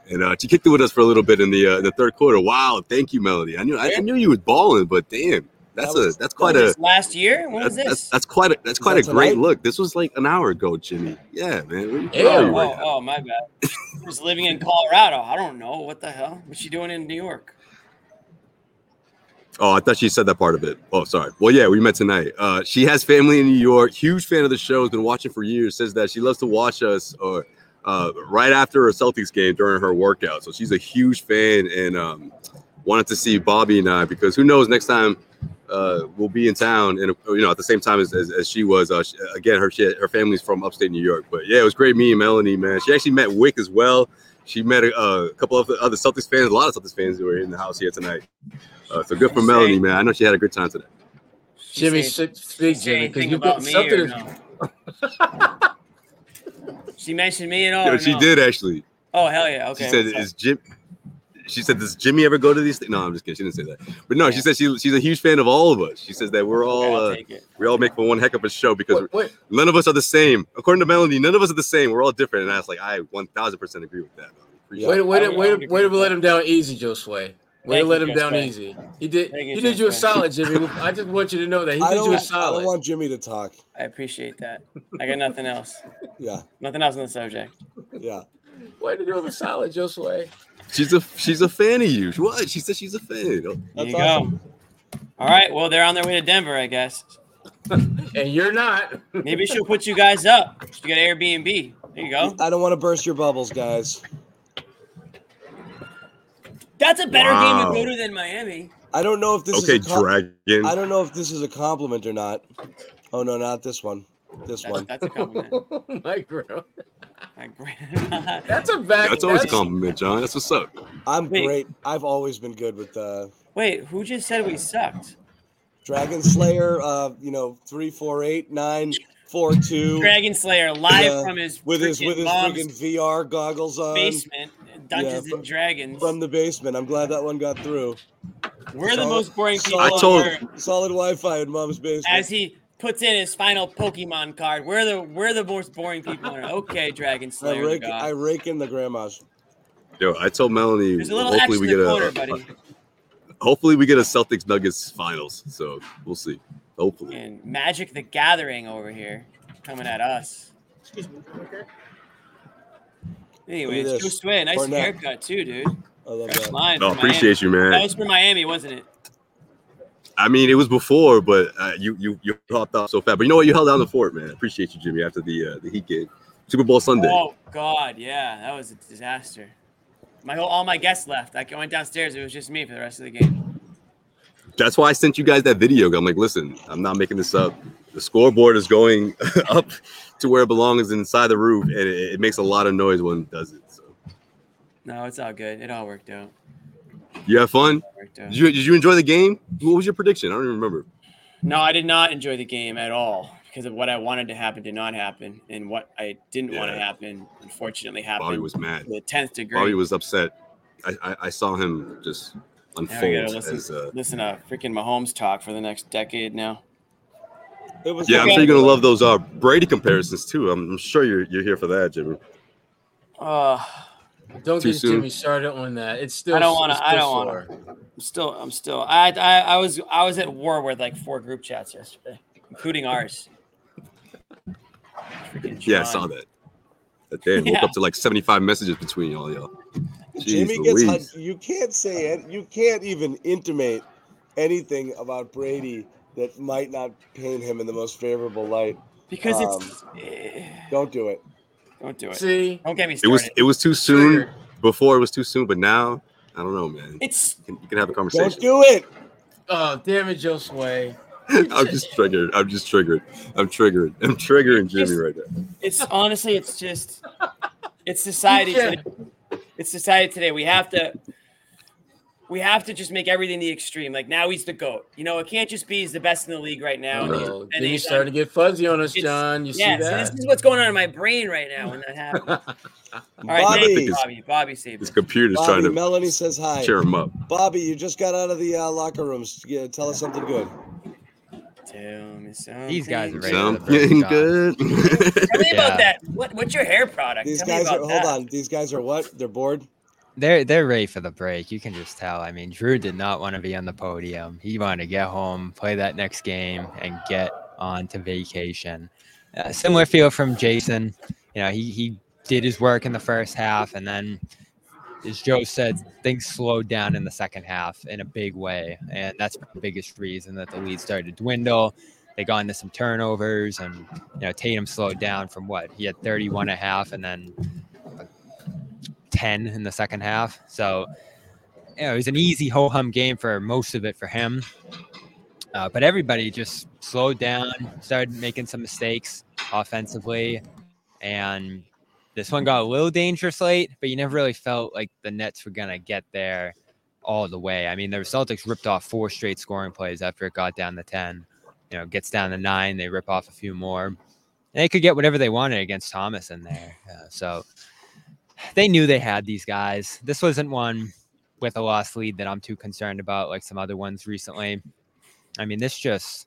And uh, she kicked it with us for a little bit in the uh, the third quarter. Wow, thank you, Melanie. I knew I, I knew you was balling, but damn, That's That was- a that's What quite was a last year? When that's, was that's, this? that's quite a that's quite that a great look. This was like an hour ago, Jimmy. Yeah, man. Yeah, where oh, right now? oh, my bad. Just living in Colorado. I don't know what the hell. What's she doing in New York? Oh, I thought she said that part of it. Oh, sorry. Well, yeah, we met tonight. Uh, she has family in New York. Huge fan of the show. Has been watching for years. Says that she loves to watch us or uh, right after a Celtics game during her workout. So she's a huge fan and um, wanted to see Bobby and I because who knows next time uh, we'll be in town and you know at the same time as, as, as she was. Uh, she, again, her she, her family's from upstate New York. But yeah, it was great meeting Melanie. Man, she actually met Wick as well. She met a, a couple of the other Celtics fans, a lot of Celtics fans who were in the house here tonight. Uh, so good for Say- Melanie, man. I know she had a good time today. She Jimmy, say- speak, Jimmy, because you've got something. or no? She mentioned me and all. Yeah, or she no? did actually. Oh hell yeah! Okay. she said, what's "Is Jim?" She said, "Does Jimmy ever go to these things?" No, I'm just kidding. She didn't say that. But no, she Yeah. said she, she's a huge fan of all of us. She says that we're all I'll uh, we all make for one heck of a show because Wait, wait, none of us are the same. According to Melanie, none of us are the same. We're all different. And I was like, I 1,000 percent agree with that. Appreciate wait, wait, I would- wait, wait, would wait, to let him down easy, Joe Sway. Way to let him down Sway. easy. He did. Thank you, He did you a solid, Jimmy. I just want you to know that he I did you a don't, I don't want Jimmy to talk. I appreciate that. I got nothing else. Yeah, Nothing else on the subject. yeah. Way to do him a solid, Joe Sway. She's a she's a fan of you. What? She said she's a fan. There you awesome. go. All right. Well, they're on their way to Denver, I guess. And you're not. Maybe she'll put you guys up. You got Airbnb. There you go. I don't want to burst your bubbles, guys. That's a better Wow. game to go to than Miami. I don't know if this Okay, is a com- dragon. I don't know if this is a compliment or not. Oh no, not this one. This That's, one. that's a compliment. Micro. I agree. That's a back. That's always a compliment, John. That's what's up. I'm Wait. great. I've always been good with uh, Wait, who just said we sucked? Dragon Slayer. Uh, you know, three, four, eight, nine, four, two. Dragon Slayer live Yeah, from his with his with his mom's freaking VR goggles on basement, Dungeons Yeah, and Dragons. from the basement. I'm glad that one got through. We're the most boring people I told- Solid Wi-Fi in mom's basement. As he puts in his final Pokemon card, we're the we're the most boring people on earth. Okay, Dragon Slayer. the rake. I rake in the grandmas. Yo, I told Melanie. There's a little hopefully we get a, corner, a- buddy. hopefully we get a Celtics Nuggets finals. So we'll see. Hopefully. And Magic the Gathering over here coming at us. Excuse me, anyways, this. Joe Sway, nice Barnett. haircut too, dude. I love Fresh that. line No, for appreciate you, man. That man. was for Miami, wasn't it? I mean, it was before, but uh, you you you hopped off so fast. But you know what? You held down the fort, man. Appreciate you, Jimmy. After the uh, the Heat game, Super Bowl Sunday. Oh God, yeah, that was a disaster. My whole all my guests left. I went downstairs. It was just me for the rest of the game. That's why I sent you guys that video. I'm like, listen, I'm not making this up. The scoreboard is going up to where it belongs inside the roof, and it, it makes a lot of noise when it does it. So No, it's all good. It all worked out. You have fun. It worked out. Did you, did you enjoy the game? What was your prediction? I don't even remember. No, I did not enjoy the game at all because of what I wanted to happen did not happen, and what I didn't want to happen unfortunately happened. Bobby was mad. the tenth degree. Bobby was upset. I, I, I saw him just now unfold gotta listen, as uh, listen to freaking Mahomes talk for the next decade now. It was yeah. I'm sure you're gonna love those uh, Brady comparisons too. I'm, I'm sure you're you're here for that, Jimmy. Uh, Don't Too get soon? Jimmy started on that. It's still. I don't wanna- I don't wanna. I'm still, I'm still. I, I, I was, I was at war with like four group chats yesterday, including ours. Yeah, I saw that. That day woke Yeah. up to like 75 messages between y'all, y'all. Jimmy Jeez gets. Louise. hot- You can't say it. You can't even intimate anything about Brady that might not paint him in the most favorable light. Because Um, it's. Don't do it. Don't do it. See, Don't get me It was it was too soon. Triggered. Before it was too soon, but now I don't know, man. it's You can, you can have a conversation. Don't do it. oh damn it, Joe Sway. I'm just triggered. I'm just triggered. I'm triggered. I'm triggering Jimmy Just- right now. it's honestly it's just it's society today. It's society today. We have to we have to just make everything the extreme. Like now he's the goat. You know, it can't just be he's the best in the league right now. and he's- Oh, and he's starting to get fuzzy on us, John. You yeah, see so that? this is what's going on in my brain right now when that happens. All right, Bobby. thank I think you, it's- Bobby. Bobby saved His it. computer's Bobby, trying to Melanie says hi. cheer him up. Bobby, you just got out of the uh, locker rooms. Yeah, tell us something good. Tell. These guys are ready Something good. Tell me Yeah. about that. What, what's your hair product? These Tell guys me are. about Hold on. These guys are what? They're bored. They're they're ready for the break. You can just tell. I mean, Jrue did not want to be on the podium. He wanted to get home, play that next game, and get on to vacation. Uh, similar feel from Jayson. You know, he he did his work in the first half, and then, as Joe said, things slowed down in the second half in a big way, and that's the biggest reason that the lead started to dwindle. They got into some turnovers, and you know Tatum slowed down from what he had 31 and a half, and then 10 in the second half. So, you know, it was an easy ho hum game for most of it for him. Uh, but everybody just slowed down, started making some mistakes offensively. And this one got a little dangerous late, but you never really felt like the Nets were going to get there all the way. I mean, the Celtics ripped off four straight scoring plays after it got down to 10. You know, gets down to nine, they rip off a few more. And they could get whatever they wanted against Thomas in there. Uh, so, they knew they had these guys. This wasn't one with a lost lead that I'm too concerned about, like some other ones recently. I mean, this just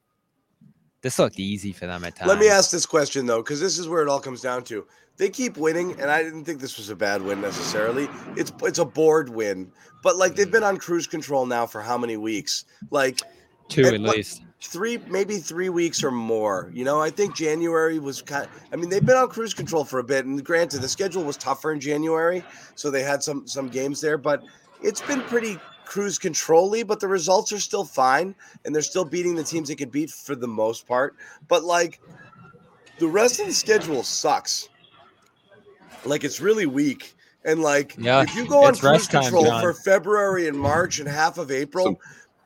this looked easy for them at times. Let me ask this question though, because this is where it all comes down to. They keep winning, and I didn't think this was a bad win necessarily. It's it's a board win, but like they've mm-hmm. been on cruise control now for how many weeks? Like two at, at least three, maybe three weeks or more. You know, I think January was kind. Of, I mean, they've been on cruise control for a bit, and granted, the schedule was tougher in January, so they had some some games there, but it's been pretty cruise controlly. But the results are still fine, and they're still beating the teams they could beat for the most part. But like, the rest of the schedule sucks. Like it's really weak. And like, yeah, if you go on cruise control time, for February and March and half of April, some-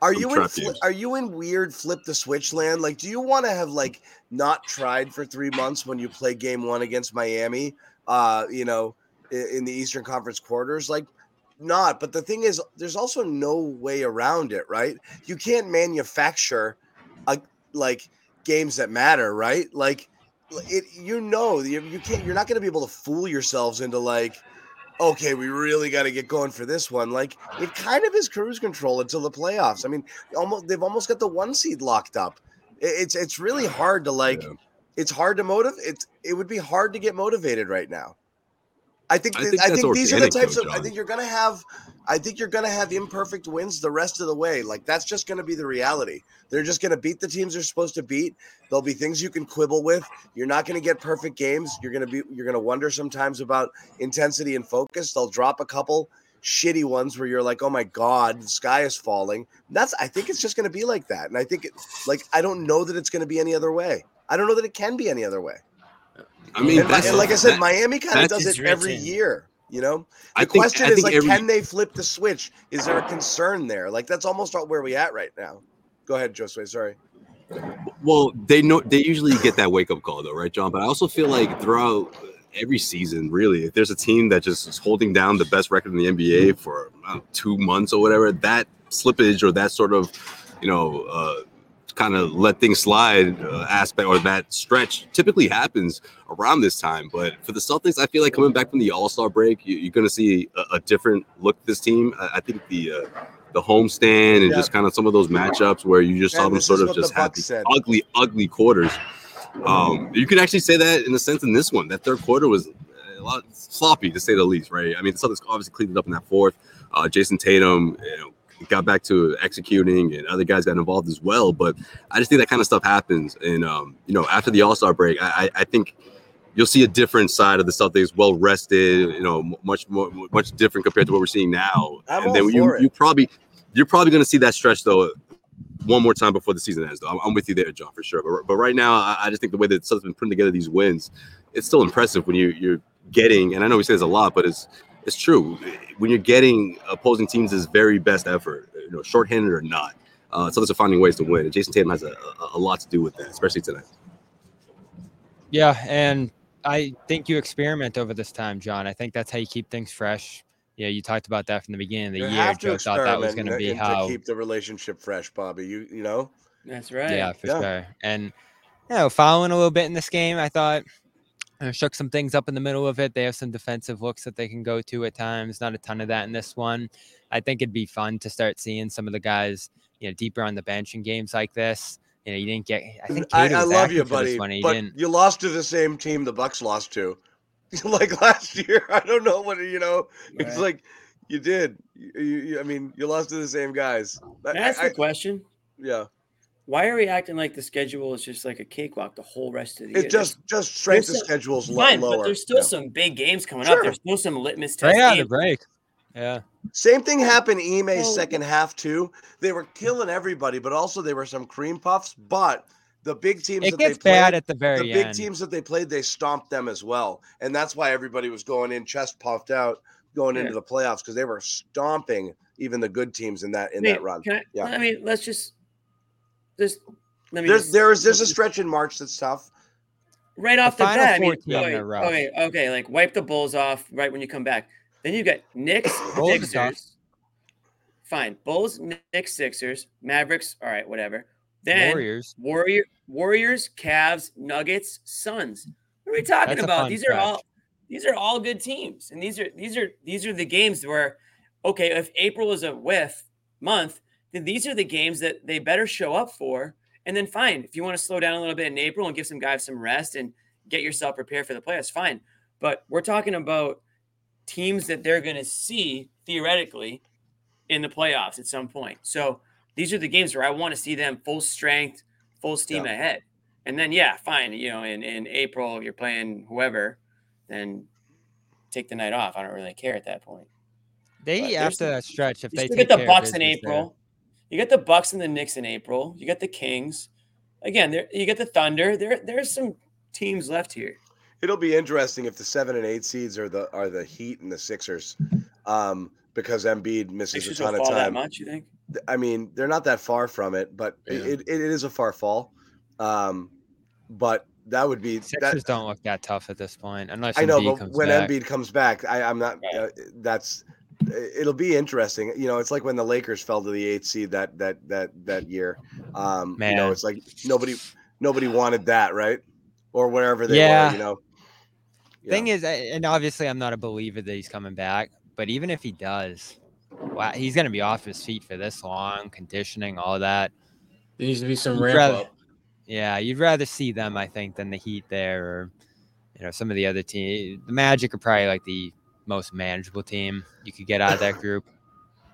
are you in fli- are you in weird flip the switch land? Like, do you want to have like not tried for three months when you play game one against Miami? Uh, you know, in, in the Eastern Conference quarters, like not. But the thing is, there's also no way around it, right? You can't manufacture a, like games that matter, right? Like it, you know, you, you can't. You're not going to be able to fool yourselves into like okay, we really got to get going for this one. Like it kind of is cruise control until the playoffs. I mean, almost they've almost got the one seed locked up. It's it's really hard to like. Yeah. It's hard to motivate. It's it would be hard to get motivated right now. I think I think, I think these are the types though, of. I think you're gonna have. I think you're gonna have imperfect wins the rest of the way. Like that's just gonna be the reality. They're just gonna beat the teams they're supposed to beat. There'll be things you can quibble with. You're not gonna get perfect games. You're gonna be. You're gonna wonder sometimes about intensity and focus. They'll drop a couple shitty ones where you're like, oh my god, the sky is falling. That's. I think it's just gonna be like that. And I think it. Like I don't know that it's gonna be any other way. I don't know that it can be any other way. I mean, and, and like I said, that, Miami kind of does it every year. You know, the I question think, is like, every... can they flip the switch? Is there a concern there? Like that's almost where we at right now. Go ahead, Josue. Sorry. Well, they know they usually get that wake up call though, right, John? But I also feel like throughout every season, really, if there's a team that just is holding down the best record in the NBA for know, two months or whatever, that slippage or that sort of, you know, uh, kind of let things slide uh, aspect or that stretch typically happens around this time. But for the Celtics, I feel like coming back from the All Star break, you, are going to see a, a, different look this team. I, I think the uh, the homestand and yeah. just kind of some of those matchups where you just saw them sort of just the have these ugly, ugly quarters. Um, you could actually say that in a sense in this one. That third quarter was a lot sloppy to say the least, right? I mean, the Celtics obviously cleaned it up in that fourth. Uh, Jayson Tatum, you know, got back to executing and other guys got involved as well. But I just think that kind of stuff happens. And, um, you know, after the All Star break, I, I think you'll see a different side of the Celtics, well rested, you know, much more, much different compared to what we're seeing now. I'm and then you, you probably, you're probably going to see that stretch though one more time before the season ends. Though I'm, I'm with you there, John, for sure. But, but right now, I, I just think the way that Celtics been putting together these wins, it's still impressive when you you're getting. And I know we say this a lot, but it's it's true when you're getting opposing teams' is very best effort, you know, shorthanded or not. Uh, so are finding ways to win, and Jayson Tatum has a, a, a lot to do with that, especially tonight. Yeah, and I think you experiment over this time, John. I think that's how you keep things fresh. Yeah, you talked about that from the beginning of the you year. Joe thought that was going to be how to keep the relationship fresh, Bobby. You you know. That's right. Yeah, for yeah. sure. And you know, following a little bit in this game, I thought Uh, shook some things up in the middle of it. They have some defensive looks that they can go to at times. Not a ton of that in this one. I think it'd be fun to start seeing some of the guys, you know, deeper on the bench in games like this. You know, you didn't get. I think I, I love you, buddy, one, but didn't. you lost to the same team the Bucks lost to, like last year. I don't know what you know. Right. It's like You did. You, you, I mean, you lost to the same guys. I, Can I ask I- the question? yeah, Why are we acting like the schedule is just like a cakewalk the whole rest of the year? it's just just strength of schedules lo- fine, lower. but there's still Yeah. some big games coming Sure. up. There's still some litmus test Right out of the break. Yeah. Same thing happened Eme's Well- second half too. They were killing everybody, but also they were some cream puffs. But the big teams It that gets they played, bad at the very the big end. teams that they played, they stomped them as well, and that's why everybody was going in chest puffed out going into the playoffs because they were stomping even the good teams in that in I mean, that run. I, Yeah. I mean, let's just just let me There's just, there is there's a stretch in March that's tough. right off the, Final bat. I mean, okay, okay, okay, like wipe the Bulls off right when you come back. Then you got Knicks, Bulls are tough. Sixers. Fine, Bulls, Knicks, Sixers, Mavericks. All right, whatever. Then Warriors. Warrior, Warriors, Cavs, Nuggets, Suns. What are we talking That's about? fun These are all these are all good teams, and these are these are these are the games where, okay, if April is a whiff month, then these are the games that they better show up for. And then fine, if you want to slow down a little bit in April and give some guys some rest and get yourself prepared for the playoffs, fine. But we're talking about teams that they're going to see theoretically in the playoffs at some point. So these are the games where I want to see them full strength, full steam Yeah. ahead. And then yeah, fine. You know, in, in April you're playing whoever, then take the night off. I don't really care at that point. They there's after that stretch, if You they get the Bucks in April. You get the Bucks and the Knicks in April. You get the Kings. Again, there you get the Thunder. There there's some teams left here. It'll be interesting if the seven and eight seeds are the are the Heat and the Sixers, um, because Embiid misses a ton will of fall that time. much, you think? I mean, they're not that far from it, but it, Yeah. it, it is a far fall. Um, but that would be that. Sixers don't look that tough at this point, unless I know, Embiid but comes when back. Embiid comes back, I, I'm not. Right. Uh, that's. It'll be interesting. You know, it's like when the Lakers fell to the eighth seed that that that that year. Um, you know, it's like nobody nobody wanted that, right? Or wherever they Yeah. were. You know. Thing Yeah. is, and obviously, I'm not a believer that he's coming back. But even if he does, wow, he's going to be off his feet for this long, conditioning, all that. There needs to be some You'd ramp rather- up. Yeah, you'd rather see them, I think, than the Heat there, or you know, some of the other teams. The Magic are probably like the most manageable team you could get out of that group.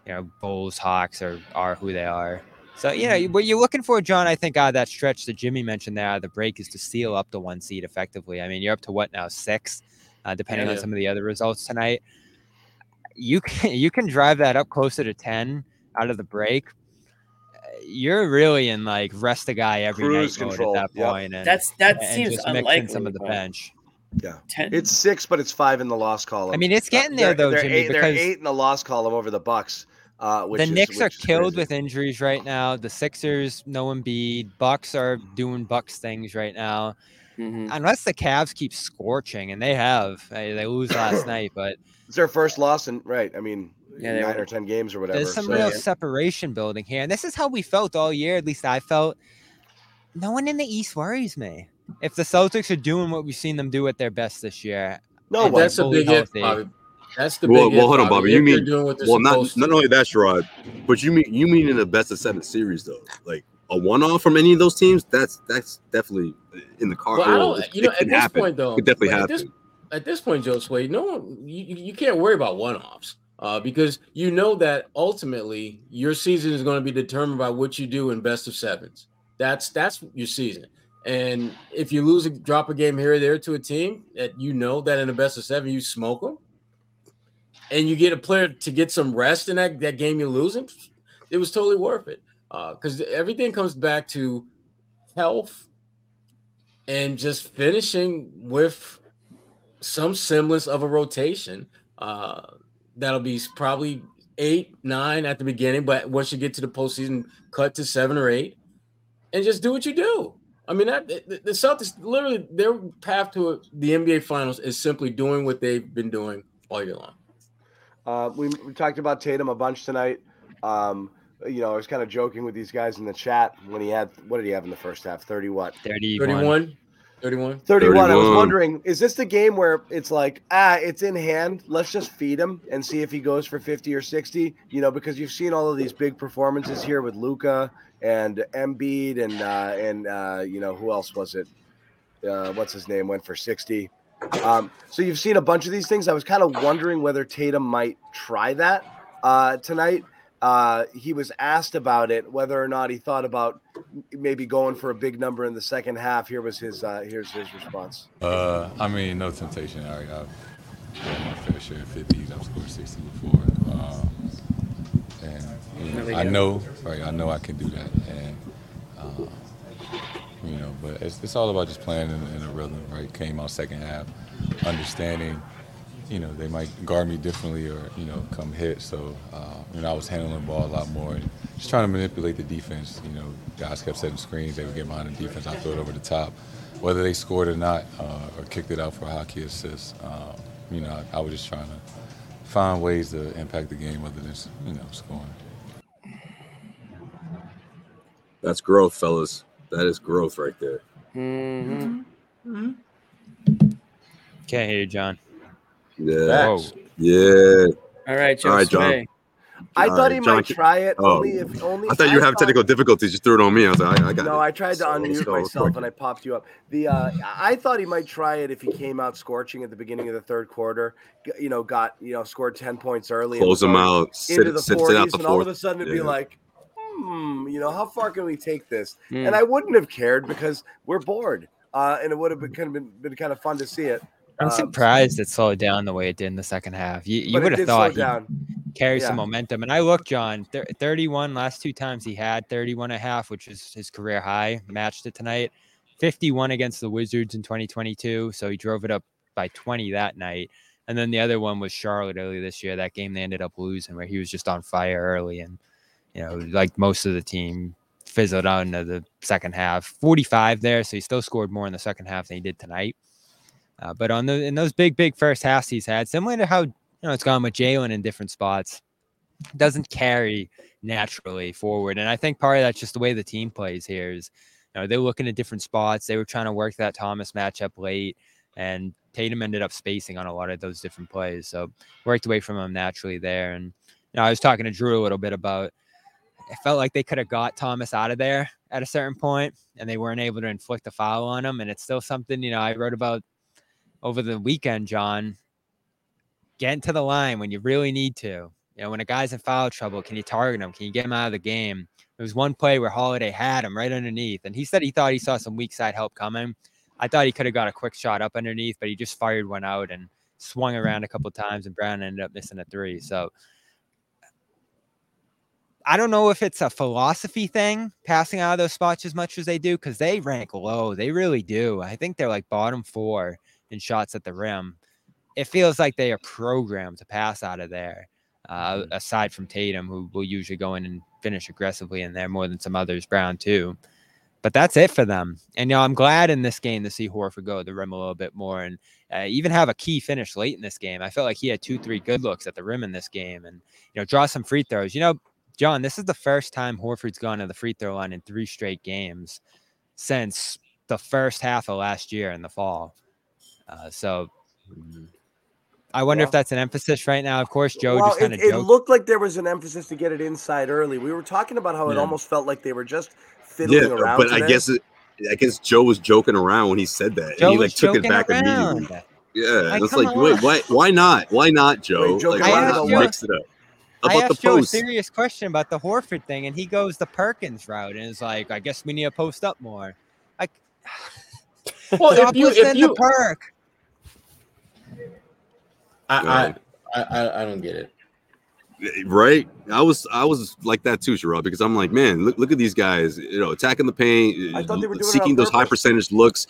You know, Bulls, Hawks are are who they are. So you know, what you're looking for, John, I think out of that stretch that Jimmy mentioned there, the break, is to seal up the one seed effectively. I mean, you're up to what now, six, uh, depending on Yeah. some of the other results tonight. You can you can drive that up closer to ten out of the break. Uh, You're really in like rest the guy every Cruise night mode control, at that yep. point, and That's that and seems just mix unlikely. some of the but bench. Ten, It's six, but it's five in the loss column. I mean, it's Uh, getting there they're- though, they're Jimmy, eight, they're eight in the loss column over the Bucks. Uh, which the is- Knicks are which is killed with injuries right now. The Sixers, no Embiid. Bucks are doing Bucks things right now. Mhm. Unless the Cavs keep scorching, and they have, they they lose last night, but It's their first loss in right. I mean, Yeah, nine were- or ten games or whatever. there's some so- real yeah. separation building here, and this is how we felt all year. At least I felt. No one in the East worries me. If the Celtics are doing what we've seen them do at their best this year, no and. That's a big if, healthy. Bobby. That's the Well, big well, if, hold on, Bobby. You If mean- doing what Well, not supposed not to. only that, Sherrod, but you mean you mean in the best of seven series though, like a one off from any of those teams. That's that's definitely in the car. Well, I don't. it- You know, at this happen. point though, It could definitely but at happen. this, at this point, Joe Sway, no one, you, you you can't worry about one offs uh, because you know that ultimately your season is going to be determined by what you do in best of sevens. That's that's your season. And if you lose a drop a game here or there to a team that you know that in the best of seven you smoke them, and you get a player to get some rest in that, that game you're losing, it was totally worth it. Because everything comes back to health and just finishing with some semblance of a rotation. Uh, that'll be probably eight, nine at the beginning, but once you get to the postseason, cut to seven or eight, and just do what you do. I mean, that the, the Celtics literally their path to the NBA Finals is simply doing what they've been doing all year long. Uh, we, we talked about Tatum a bunch tonight. Um, you know, I was kind of joking with these guys in the chat when he had what did he have in the first half? Thirty what? 31. 31, 31. 31. I was wondering, is this the game where it's like, ah, it's in hand. Let's just feed him and see if he goes for 50 or 60. You know, because you've seen all of these big performances here with Luka and Embiid and uh, and uh, you know who else was it? Uh, what's his name? Went for 60. Um, so you've seen a bunch of these things. I was kind of wondering whether Tatum might try that uh, tonight. Uh, he was asked about it, whether or not he thought about maybe going for a big number in the second half. Here was his uh, here's his response. Uh, I mean, no temptation. I, I've got my fair share of 50s. I've scored 60 before. Uh, and you know, I know, right? I know I can do that. And uh, you know, but it's, it's all about just playing in, in, a rhythm, right? Came out second half, understanding, you know, they might guard me differently or you know come hit. So uh, you know, I was handling the ball a lot more and just trying to manipulate the defense. You know, guys kept setting screens, they would get behind the defense, I throw it over the top, whether they scored or not, uh, or kicked it out for a hockey assist. Uh, you know, I, I was just trying to find ways to impact the game other than you know scoring. That's growth, fellas. That is growth right there. Mm-hmm. Mm-hmm. Can't hear you, John. Yeah. Whoa. Yeah. All right, Joe All right, John. Sway. I All thought right, he John, might can- try it Oh. only if only. I thought you have technical difficulties. Just threw it on me. I was like, I, I got it. No, I tried to So, unmute let's go real myself and I popped you up. The uh, I thought he might try it if he came out scorching at the beginning of the third quarter. g- You know, got you know scored ten points early. and Close was them already out. Sit, into the sit, sit out forties, the and all of fourth. a sudden it'd be Yeah. like, hmm, you know, how far can we take this? Hmm. And I wouldn't have cared because we're bored, uh, and it would have been kind of been, been kind of fun to see it. I'm Um, surprised it slowed down the way it did in the second half. You, you would have thought he carry some momentum. And I look, John, thir- 31 last two times he had 31 and a half, which is his career high, matched it tonight. 51 against the Wizards in 2022. So he drove it up by 20 that night. And then the other one was Charlotte earlier this year. That game they ended up losing where he was just on fire early. And, you know, like most of the team fizzled out into the second half. 45 there. So he still scored more in the second half than he did tonight. Uh, but on the in those big, big first halves he's had, similar to how you know it's gone with Jaylen in different spots, doesn't carry naturally forward. And I think part of that's just the way the team plays here is, you know, they're looking at different spots. They were trying to work that Thomas matchup late, and Tatum ended up spacing on a lot of those different plays. So worked away from him naturally there. And you know, I was talking to Jrue a little bit about. It felt like they could have got Thomas out of there at a certain point, and they weren't able to inflict a foul on him. And it's still something you know I wrote about over the weekend, John. Get to the line when you really need to. You know, when a guy's in foul trouble, can you target him? Can you get him out of the game? There was one play where Holiday had him right underneath, and he said he thought he saw some weak side help coming. I thought he could have got a quick shot up underneath, but he just fired one out and swung around a couple times, and Brown ended up missing a three. So I don't know if it's a philosophy thing, passing out of those spots as much as they do, because they rank low. They really do. I think they're like bottom four in shots at the rim. It feels like they are programmed to pass out of there. Uh, aside from Tatum, who will usually go in and finish aggressively in there more than some others, Brown too. But that's it for them. And you know, I'm glad in this game to see Horford go to the rim a little bit more and uh, even have a key finish late in this game. I felt like he had two, three good looks at the rim in this game, and you know, draw some free throws. You know, John, this is the first time Horford's gone to the free throw line in three straight games since the first half of last year in the fall. Uh, so I wonder if that's an emphasis right now. Of course, Joe well, just kind it, of it joked. looked like there was an emphasis to get it inside early. We were talking about how it almost felt like they were just fiddling Yeah, around. but I today. guess it, I guess Joe was joking around when he said that. Joe and he like took it back around. immediately. Yeah, Like, it's come like, wait, why, why not? Why not, Joe? Joe, like, I why asked not Joe- mix it up? I About the asked Joe a serious question about the Horford thing, and he goes the Perkins route, and is like, I guess we need to post up more. Like, Well, stop if you if you to Perk. I, I I I don't get it. right? I was I was like that too, Sherrod, because I'm like, man, look look at these guys, you know, attacking the paint, I thought they were doing it seeking those high percentage looks,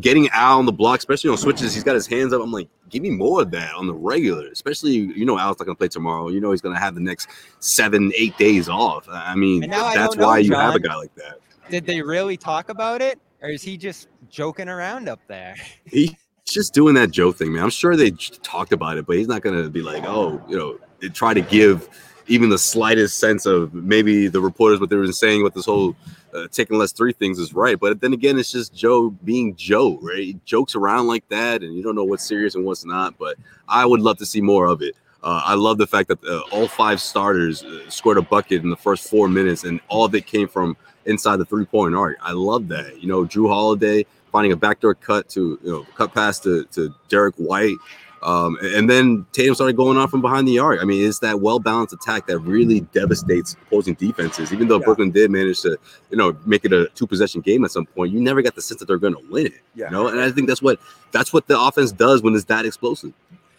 getting out on the block, especially on switches. He's got his hands up. I'm like, give me more of that on the regular, especially you know, Al's not gonna play tomorrow. You know, he's gonna have the next seven, eight days off. I mean, And now I that's know, why you have a guy like that. Did they really talk about it, or is he just joking around up there? He's just doing that Joe thing, man. I'm sure they talked about it, but he's not gonna be like, oh, you know, try to give even the slightest sense of maybe the reporters what they were saying with this whole uh, taking less three things is right. But then again, it's just Joe being Joe, right? He jokes around like that, and you don't know what's serious and what's not. But I would love to see more of it. Uh, I love the fact that uh, all five starters uh, scored a bucket in the first four minutes, and all of it came from inside the three point arc. I love that. You know, Jrue Holiday finding a backdoor cut to you know cut pass to to Derrick White. Um, and then Tatum started going on from behind the arc. I mean, it's that well balanced attack that really devastates opposing defenses. Even though Yeah. Brooklyn did manage to, you know, make it a two possession game at some point, you never got the sense that they're going to win it. Yeah. You know, and I think that's what that's what the offense does when it's that explosive.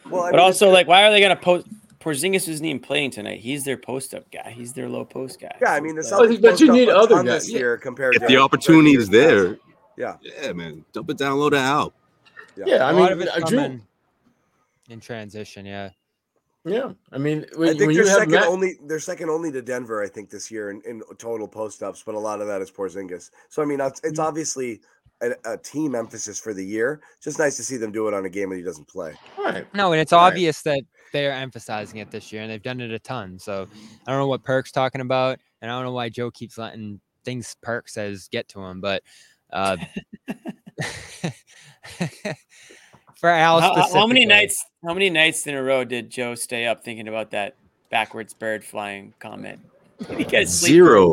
Well, I But mean, also, like, why are they gonna post? Porzingis isn't even playing tonight. He's their post up guy. He's their low post guy. yeah, I mean, the Celtics but post you need other guys. this Yeah. year compared If to the opportunity is there, Yeah. yeah, man, dump it down, load it out. Yeah, I a mean, lot of it's I do- coming in transition. Yeah. Yeah, I mean, I think when they're have second Matt, only. They're second only to Denver, I think, this year in, in total post ups, but a lot of that is Porzingis. So I mean, it's, it's Mm. obviously a, a team emphasis for the year. Just nice to see them do it on a game when he doesn't play. right? No, and it's Right. obvious that they're emphasizing it this year, and they've done it a ton. So I don't know what Perk's talking about, and I don't know why Joe keeps letting things Perk says get to him. But uh, for Al, how, how- how many nights? How many nights in a row did Joe stay up thinking about that backwards bird flying comment? Did he get sleep for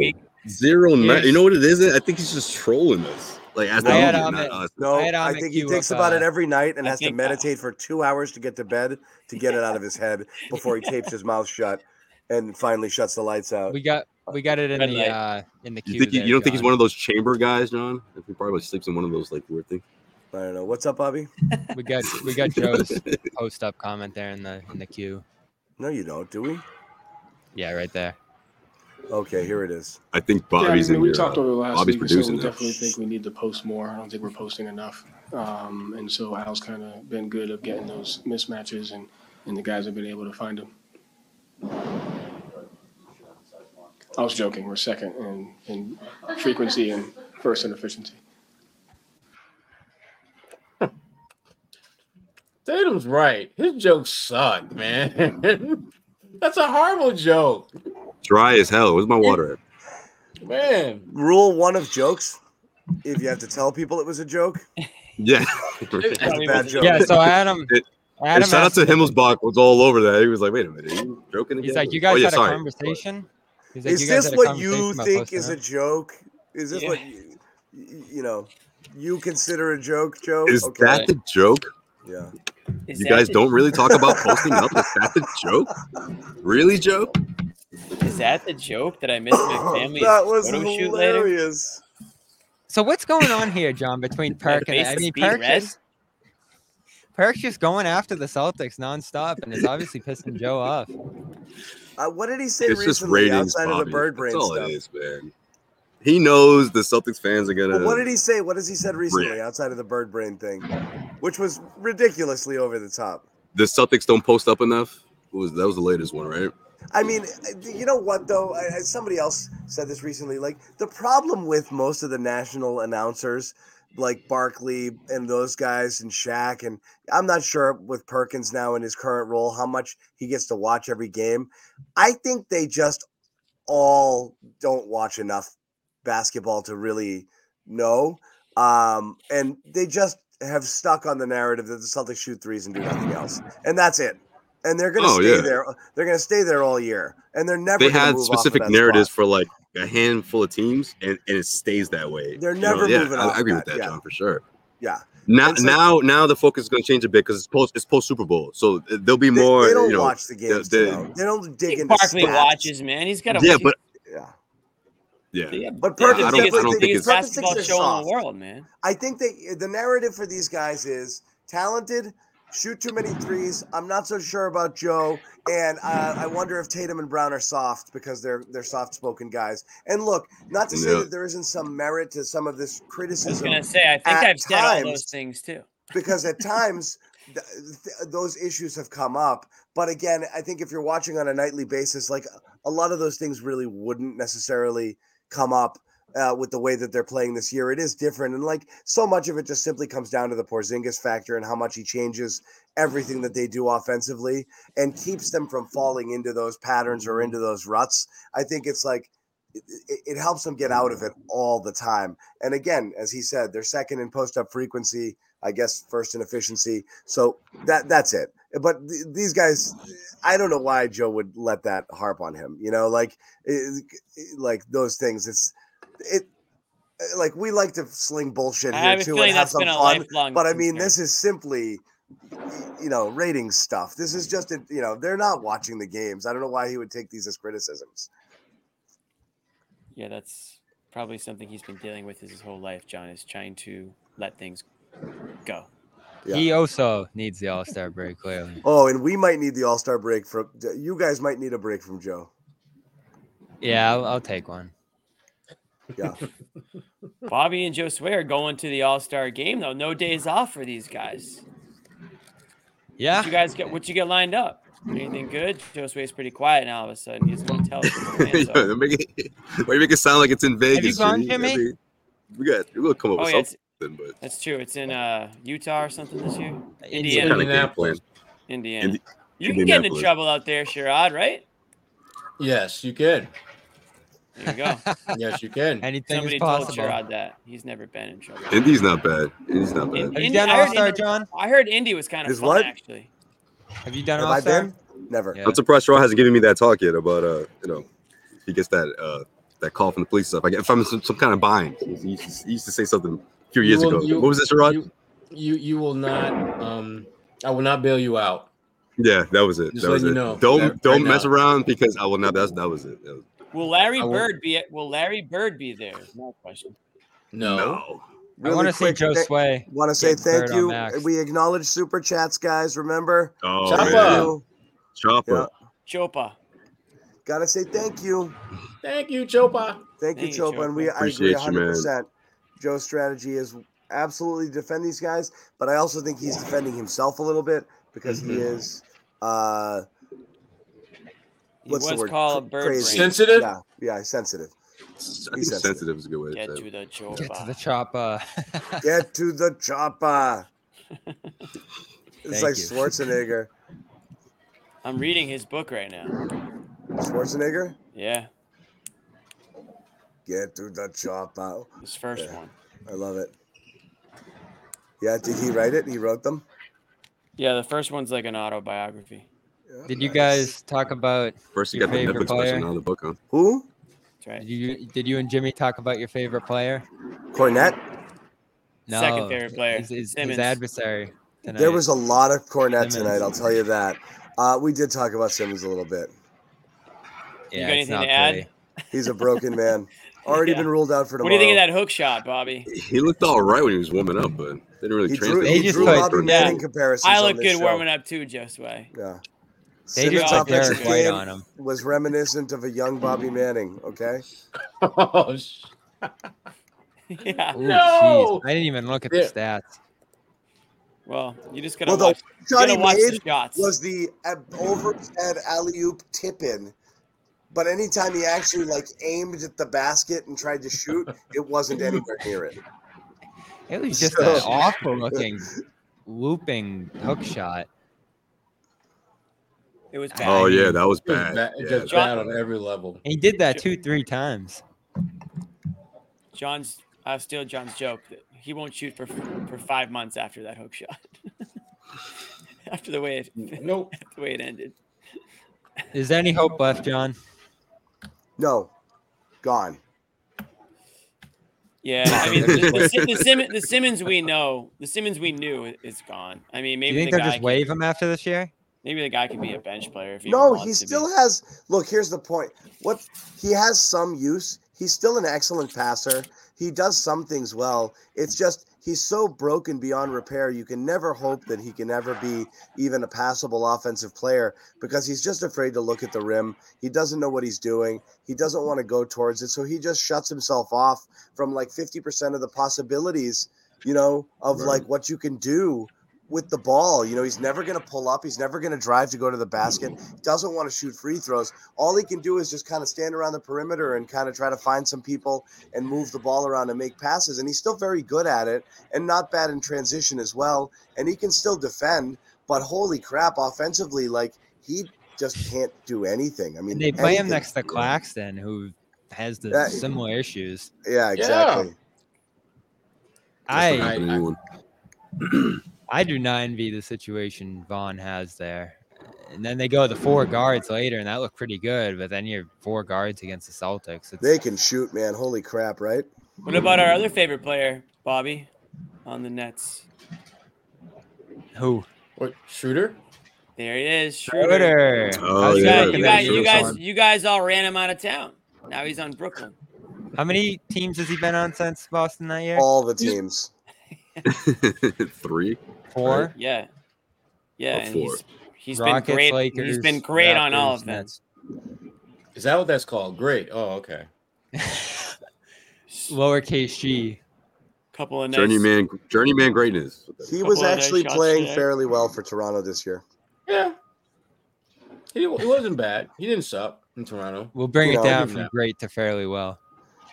Zero. night. You know what it is? I think he's just trolling us. Like as the I had media, on not it- us. No, I had I, think he thinks of, about it every night and I has to think, uh, meditate for two hours to get to bed to get it out of his head before he tapes his mouth shut and finally shuts the lights out. we got we got it in Red the light. uh, in the queue. You think there, you don't think he's one of those chamber guys, John? He probably sleeps in one of those like weird things. I don't know. What's up, Bobby? We got we got Joe's post up comment there in the in the queue. No, you don't, do we? Yeah, right there. Okay, here it is. I think Bobby's Yeah, I Bobby's mean, in we your, talked uh, over the last Bobby's week or so. producing We that. definitely think we need to post more. I don't think we're posting enough. Um, and so Al's kind of been good at getting those mismatches, and, and the guys have been able to find them. I was joking. We're second in, in frequency and first in efficiency. Tatum's right. His jokes suck, man. That's a horrible joke, Dry as hell. Where's my water at? man. Rule one of jokes: if you have to tell people it was a joke, Yeah. it's a bad joke. Yeah, so Adam It- Adam and shout out to if Himmelsbach was all over that. He was like, "Wait a minute, are you joking again?" He's like, you Oh, guys yeah, had a sorry. conversation. He's like, Is "You this had what you think posting is a joke? Is this Yeah. what you, you know you consider a joke, Joe? Is Okay. that the joke? yeah? Is You guys the- don't really talk about posting up. Is that the joke? Really, Joe? Is that the joke that I missed my family that was photo shoot later? hilarious. So what's going on here, John, between Perk and face I mean Perk red? just, Perk's just going after the Celtics nonstop and is obviously pissing Joe off. Uh, what did he say It's just recently ratings, outside of the bird brain That's all stuff? it is, man. He knows the Celtics fans are gonna. Well, what did he say? What has he said recently outside of the bird brain thing, which was ridiculously over the top? The Celtics don't post up enough. What was that was the latest one, right? I mean, you know what though? I- somebody else said this recently. Like the problem with most of the national announcers, like Barkley and those guys and Shaq, and I'm not sure with Perkins now in his current role how much he gets to watch every game. I think they just all don't watch enough basketball to really know, um, and they just have stuck on the narrative that the Celtics shoot threes and do nothing else, and that's it. And they're going to Oh, stay yeah. there. They're going to stay there all year, and they're never. They had of specific that narratives spot. for like a handful of teams, and, and it stays that way. They're You know, never yeah, moving I, off I agree of with that, that, yeah. John, for sure. Yeah, Now, so- now, now the focus is going to change a bit because it's post, it's post Super Bowl, so there'll be They, more. they don't you know, watch the games. the- to. They don't dig into the. Barkley stats. watches, man. He's got a yeah, but Yeah, yeah, yeah, But they're Perkins the I don't- biggest, I don't think it's- basketball show thinks in the world, man. I think they the narrative for these guys is talented, shoot too many threes. I'm not so sure about Joe, and uh, I wonder if Tatum and Brown are soft because they're they're soft spoken guys. And look, not to say Yeah. that there isn't some merit to some of this criticism. I was gonna say, I think I've said all those things too. because at times th- th- those issues have come up. But again, I think if you're watching on a nightly basis, like a lot of those things really wouldn't necessarily come up uh, with the way that they're playing this year. It is different, and like so much of it just simply comes down to the Porzingis factor and how much he changes everything that they do offensively and keeps them from falling into those patterns or into those ruts. I think it's like. It, it- helps them get out of it all the time. And again, as he said, they're second in post up frequency. I guess first in efficiency. So that that's it. But th- these guys, I don't know why Joe would let that harp on him. You know, like it- like those things. It's it. uh, like we like to sling bullshit here too and have some fun. But I mean, concern. this is simply, you know, rating stuff. This is just, a, you know, they're not watching the games. I don't know why he would take these as criticisms. Yeah, that's probably something he's been dealing with his whole life. John is trying to let things go. Yeah. He also needs the All Star break, clearly. Oh, and we might need the All Star break from you guys. Might need a break from Joe. Yeah, I'll, I'll take one. Yeah. Bobby and Joe Sway are going to the All Star game though. No days off for these guys. Yeah. What you guys get? What you get lined up? Anything good? Joe Sway's pretty quiet now. All of a sudden, he's going to tell us. his plans Yeah, are. they're Why you make it sound like it's in Vegas? gone, Jimmy? I Jimmy? mean, we got we'll come up Oh with yeah, something, but that's true. It's in uh, Utah or something this year. Indiana. Indiana. kind of game Indianapolis. plan. Indiana. Indi- you can get into trouble out there, Sherrod, right? Yes, you can. There you go. Yes, you can. Anything Somebody is told possible. Sherrod that he's never been in trouble. Indy's not bad. Indy's not bad. In- Have you Indy- done I heard All Star, Indy- John? I heard Indy was kind of His fun what? actually. Have you done Have All I Star? been? Never. Yeah. I'm surprised Shaw hasn't given me that talk yet about uh you know he gets that uh that call from the police stuff. I get if I'm some, some kind of bind. He used, to, he used to say something a few years will- ago. you- what was this, Rod? You, you you will not. Um, I will not bail you out. yeah, that was it. Just that was letting it. you know don't that don't right mess now. around because I will not. That's that was it. That was- Will Larry I will- Bird be? Will Larry Bird be there? is My question. No. no. I want to see Joe Sway. Want to say thank you. We acknowledge super chats, guys. Remember? Oh Chopper. man, Chopper. Yeah. Chopa. Gotta say thank you. Thank you, Chopa. Thank you, Thank you, Chopa. And we Chopa. I agree Appreciate 100%. Joe's strategy is absolutely defend these guys, but I also think he's defending himself a little bit because he is uh He what's the was word? called Cr- Bird crazy. Brain. Sensitive. Yeah, yeah, sensitive. He's sensitive. sensitive is a good way Get to say to the Chopa. Get to the chopper. Get to the chopper. It's Thank like you. Schwarzenegger. I'm reading his book right now. Schwarzenegger? Yeah, Get to the chopper. his first Yeah. one. I love it. Yeah, did he write it? He wrote them? Yeah, the first one's like an autobiography. Yeah, Did you nice. guys talk about First, you got the favorite Netflix player? special, now the book, huh? Who? Right. did you did you and Jimmy talk about your favorite player? Kornet? No. Second favorite player, His, his, his Simmons. adversary. Tonight. There was a lot of Kornet Simmons. tonight, I'll tell you that. Uh, we did talk about Simmons a little bit. yeah, got anything to add? pretty. He's a broken man. Already Yeah. been ruled out for What do you think of that hook shot, Bobby? He looked all right when he was warming up, but didn't really He drew, translate. They he just drew put- Bobby Yeah. Comparisons. I on look this good show. warming up too, Josue. Yeah. They Simmons' just put Derrick White on him. was reminiscent of a young Bobby Manning. Okay. Oh, sh- yeah. Ooh, No! jeez. I didn't even look at Yeah. the stats. Well, you just gotta Well, watch. You shot gotta watch the shots. was the uh, overhead alley oop tip in. But anytime he actually like aimed at the basket and tried to shoot, it wasn't anywhere near it. It was just So- an awful looking looping hook shot. It was oh, bad. Oh yeah, that was it was bad. bad, Yeah, just John- bad on every level. He did that two, three times. John's. I'll steal John's joke that he won't shoot for for five months after that hook shot. after the way it Nope. the way it ended. Is there any hope left, John? No, gone. Yeah, I mean the, the, the, Sim- the Simmons we know, the Simmons we knew is gone. I mean, Do you maybe think the they'll guy just can, waive him after this year? Maybe the guy can be a bench player if he No, wants he to be. still has. Look, here's the point. What he has some use. He's still an excellent passer. He does some things well. It's just he's so broken beyond repair. You can never hope that he can ever be even a passable offensive player because he's just afraid to look at the rim. He doesn't know what he's doing. He doesn't want to go towards it, so he just shuts himself off from like 50% of the possibilities, you know, of Right. like what you can do with the ball. You know, he's never going to pull up. He's never going to drive to go to the basket. Doesn't want to shoot free throws. All he can do is just kind of stand around the perimeter and kind of try to find some people and move the ball around and make passes. And he's still very good at it and not bad in transition as well. And he can still defend. But holy crap, offensively, like he just can't do anything. I mean, And they play him next to Claxton, who has the Yeah. similar issues. Yeah, exactly. I That's what happened to anyone. I do not envy the situation Vaughn has there. And then they go the four guards later, and that looked pretty good. But then you're four guards against the Celtics. It's, They can shoot, man. Holy crap, right? What about our other favorite player, Bobby, on the Nets? Who? What Schroeder? There he is, Schroeder. Schroeder. Oh, How's You yeah, guys, you guys, you guys, you guys all ran him out of town. Now he's on Brooklyn. How many teams has he been on since Boston that year? All the teams. Three. Four. Yeah, yeah, Oh, and he's he's Rockets, been great. Lakers, he's been great on all Raptors, of them. Nets. Is that what that's called? Great. Oh, okay. Lowercase G. Couple of nice. Journeyman, journeyman greatness. He was of nice actually playing today. fairly well for Toronto this year. Yeah. He, he wasn't bad. He didn't suck in Toronto. We'll bring You it know, down from that. great to fairly well.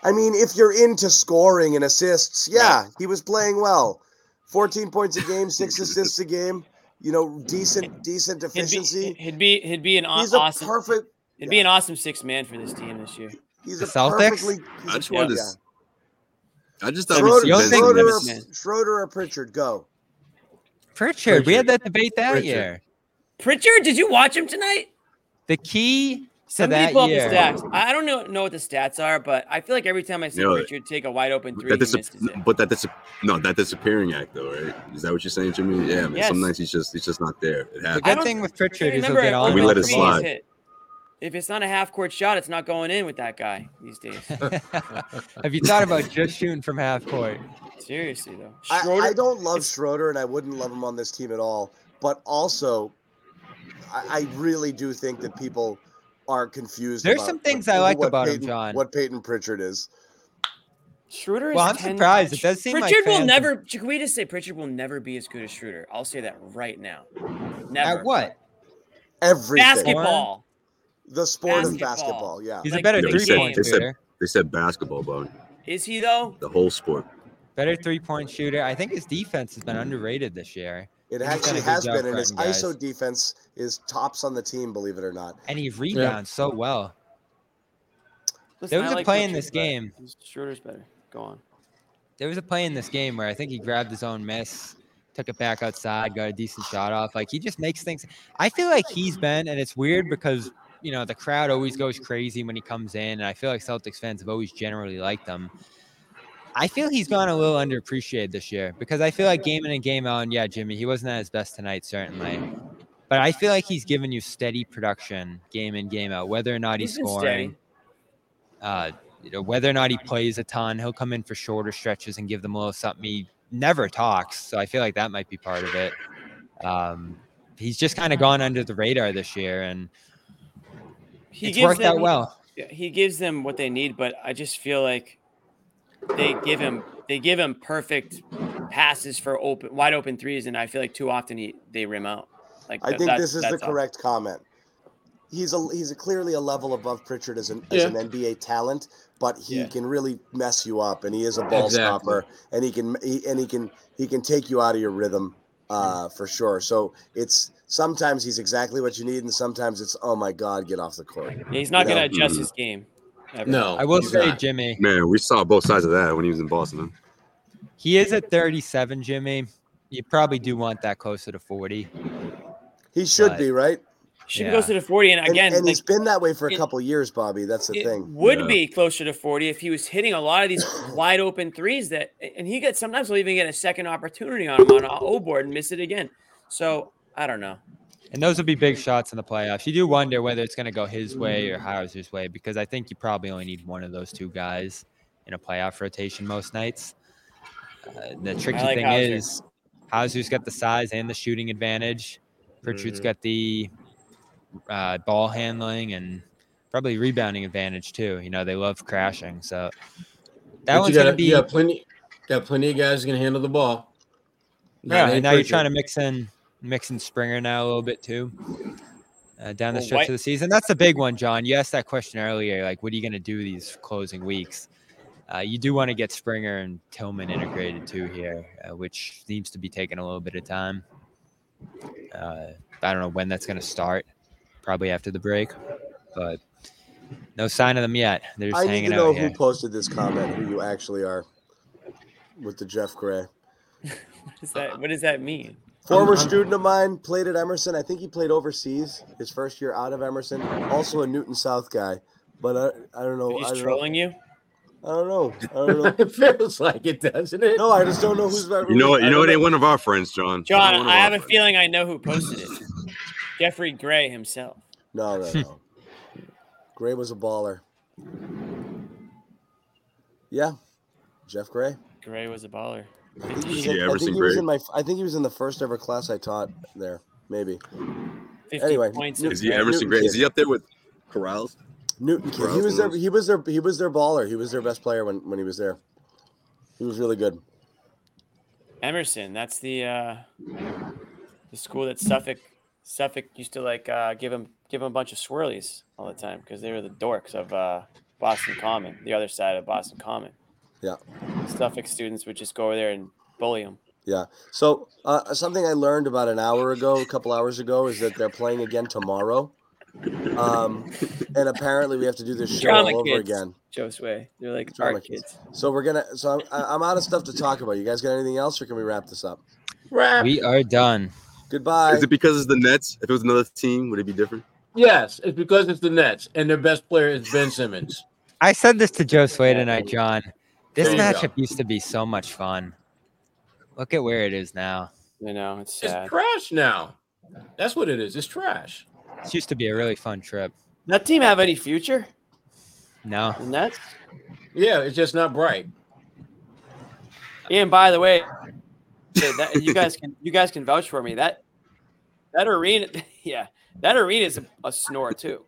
I mean, if you're into scoring and assists, yeah, he was playing well. 14 points a game, six assists a game. You know, decent, decent He'd be, efficiency. he'd be he'd be an aw- He's a awesome. perfect. He'd be an awesome six man for this team this year. He's The a Celtics? perfectly. he's I a- just wanted to. I just thought Schroeder, You don't think- Schroeder, Vince- or, Man. Schroeder or Pritchard, go. Pritchard, we had that debate that Pritchard. year. Pritchard, did you watch him tonight? The key to Somebody that pull up year. the stats. I I don't know know what the stats are, but I feel like every time I see You know, Pritchard take a wide open three, that he misses it. but that dis- no, that disappearing act though, right? Is that what you're saying, Jimmy? Yeah, man. Yes. Some nights he's just he's just not there. It The happens. I good thing with Pritchard is he'll Remember, get on. We let it slide. hit. If it's not a half court shot, it's not going in with that guy these days. Have you thought about just shooting from half court? Seriously though, Schroeder, I don't love Schroeder, and I wouldn't love him on this team at all. But also, I, I really do think that people are confused. There's about some things what- I like what about him, Peyton- John. What Peyton Pritchard is. Schroeder. Well, is I'm 10 surprised. It does seem like Pritchard will fans- never. Can we just say Pritchard will never be as good as Schroeder? I'll say that right now. Never. At what? Everything. Basketball. The sport of Basketball. basketball. Yeah. He's Like, a better the three game. point They said- shooter. They said basketball, bone. Is he though? The whole sport. Better three point shooter. I think his defense has been underrated this year. It He's done a actually has been, and his guys. ISO defense is tops on the team. Believe it or not. And he rebounds so well. Listen, There was I a like play in this but game. Schroeder's better. Go on. There was a play in this game where I think he grabbed his own miss, took it back outside, got a decent shot off. Like he just makes things. I feel like he's been, and it's weird because you know the crowd always goes crazy when he comes in, and I feel like Celtics fans have always generally liked him. I feel he's gone a little underappreciated this year because I feel like game in and game out, and yeah, Jimmy, he wasn't at his best tonight, certainly. But I feel like he's given you steady production game in, game out, whether or not he's, He's scoring. Uh, you know, whether or not he plays a ton, he'll come in for shorter stretches and give them a little something. He never talks, so I feel like that might be part of it. Um, he's just kind of gone under the radar this year, and He it's gives worked out well. He gives them what they need, but I just feel like they give him they give him perfect passes for open wide open threes, and I feel like too often he they rim out. Like I think this is the that's all. correct comment. He's a he's a clearly a level above Pritchard as an as an NBA talent, but he Yeah. can really mess you up, and he is a ball Exactly. stopper, and he can he, and he can he can take you out of your rhythm uh, for sure. So it's sometimes he's exactly what you need, and sometimes it's oh my god, get off the court. Yeah, he's not You going to know? adjust his game. Ever. No, I will say, not. Jimmy, Man, we saw both sides of that when he was in Boston. Huh? he is at 37. Jimmy, you probably do want that closer to 40. He should Right. be right, Should Yeah. go to the forty, and and, again, and like, he's been that way for a it- couple years, Bobby. That's the it thing. would Yeah. be closer to 40 if he was hitting a lot of these wide open threes that and he gets sometimes will even get a second opportunity on him on an O board and miss it again. So I don't know. And those will be big shots in the playoffs. You do wonder whether it's going to go his way or Hauser's way because I think you probably only need one of those two guys in a playoff rotation most nights. Uh, the tricky like thing Hauser. is Hauser's got the size and the shooting advantage. Pritchard's Mhm. got the uh, ball handling and probably rebounding advantage too. You know, they love crashing. So that But one's you gonna be. you got plenty got plenty of guys who can handle the ball. Yeah, and now you're trying to mix in mix in Springer now a little bit too. Uh, down the Well, stretch White- of the season, that's the big one, John. You asked that question earlier, like, what are you going to do these closing weeks? Uh, you do want to get Springer and Tillman integrated too here, uh, which seems to be taking a little bit of time. Uh, I don't know when that's going to start. Probably after the break, but no sign of them yet. They're just I need hanging to know who here. posted this comment, who you actually are, with the Jeff Gray. What does that what does that mean? Former I'm- student of mine, played at Emerson. I think he played overseas his first year out of Emerson. Also a Newton South guy, but I, I don't know. I He's don't know. trolling you. I don't know. I don't know. it feels like it, doesn't it? No, I just don't know who's better. You know what? You know it ain't one of our friends, John. John, one of I our have a friends. feeling I know who posted it. Jeffrey Gray himself. No, no, no. Gray was a baller. Yeah, Jeff Gray. Gray was a baller. I think he was, in, I think he was in my. I think he was in the first ever class I taught there. Maybe 50 Anyway, points. Is he Yeah, Emerson Newton Gray? Is he up there with Corrals? Newton kid. He was their. He was their. He was their baller. He was their best player when when he was there. He was really good. Emerson. That's the uh, the school that Suffolk Suffolk used to like uh, give him give him a bunch of swirlies all the time because they were the dorks of uh, Boston Common, the other side of Boston Common. Yeah. Suffolk students would just go over there and bully them. Yeah. So uh, something I learned about an hour ago, a couple hours ago, is that they're playing again tomorrow. Um, and apparently we have to do this show Drama all over kids. again. Joe Sway. They're like Drama kids. kids. So we're gonna. So I'm, I- I'm out of stuff to talk about. You guys got anything else, or can we wrap this up? Rap. We are done. Goodbye. Is it because it's the Nets? If it was another team, would it be different? Yes, it's because it's the Nets, and their best player is Ben Simmons. I said this to Joe Sway tonight, John. This There go. matchup used to be so much fun. Look at where it is now. You know, it's It's trash now. That's what it is. It's trash. This used to be a really fun trip. That team have any future? No. The Nets? Yeah, it's just not bright. And by the way, that, you guys can you guys can vouch for me. That that arena, yeah, that arena is a, a snore too.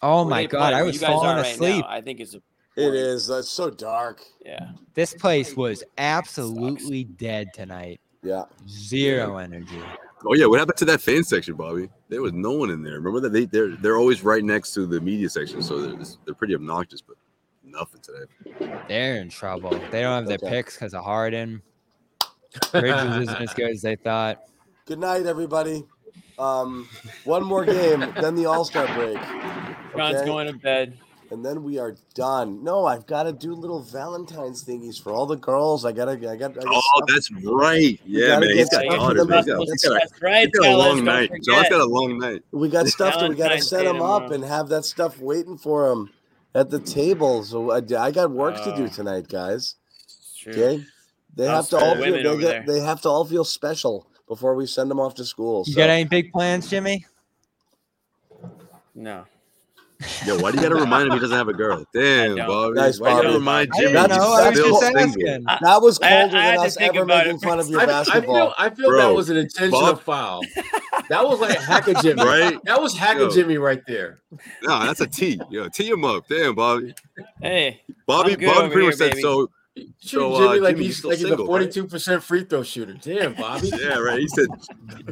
Oh Where my god, play, I was you guys falling right asleep. now, I think it's a It is. That's so dark. yeah. This place was absolutely dead tonight. Yeah. Zero energy. Oh yeah, what happened to that fan section, Bobby? There was no one in there. Remember that they they're they're always right next to the media section, so they're they're pretty obnoxious, but nothing today. They're in trouble. They don't have their Okay. picks because of Harden. Bridges isn't as good as they thought. Good night, everybody. Um, one more game, then the All Star break, John's Okay. going to bed. And then we are done. No, I've got to do little Valentine's thingies for all the girls. I gotta. I got. I got Oh, stuff- that's right. Yeah, man, he's get got stuff daughters. for Man. He's the got, he's muscles. got a, That's right, he's got a fellas, long don't night. forget. John's got a long night. We got stuff to we got to set Day them up and have that stuff waiting for them at the table. So I, I got work to do Oh. tonight, guys. It's true. Okay, they have to all feel, they, get, they have to all feel special before we send them off to school. You so- got any big plans, Jimmy? No. Yo, why do you got to remind him he doesn't have a girl? Damn, don't. Bobby. Nice, why you got to remind Jimmy? didn't That's- know. I was just asking. that was I- colder I had than us ever making it fun of your I, I basketball. feel I feel that was an intentional Bob- foul. That was like hacker Jimmy. Right? That was hacker Yo. Jimmy right there. No, that's a T. Yo, tee him up. Damn, Bobby. Hey, Bobby, I'm good Bobby over pretty much here, said baby. So. Shoot So, uh, Jimmy like Jimmy, you he's still like he's a forty-two percent free throw shooter. Damn, Bobby. Yeah, right. He said,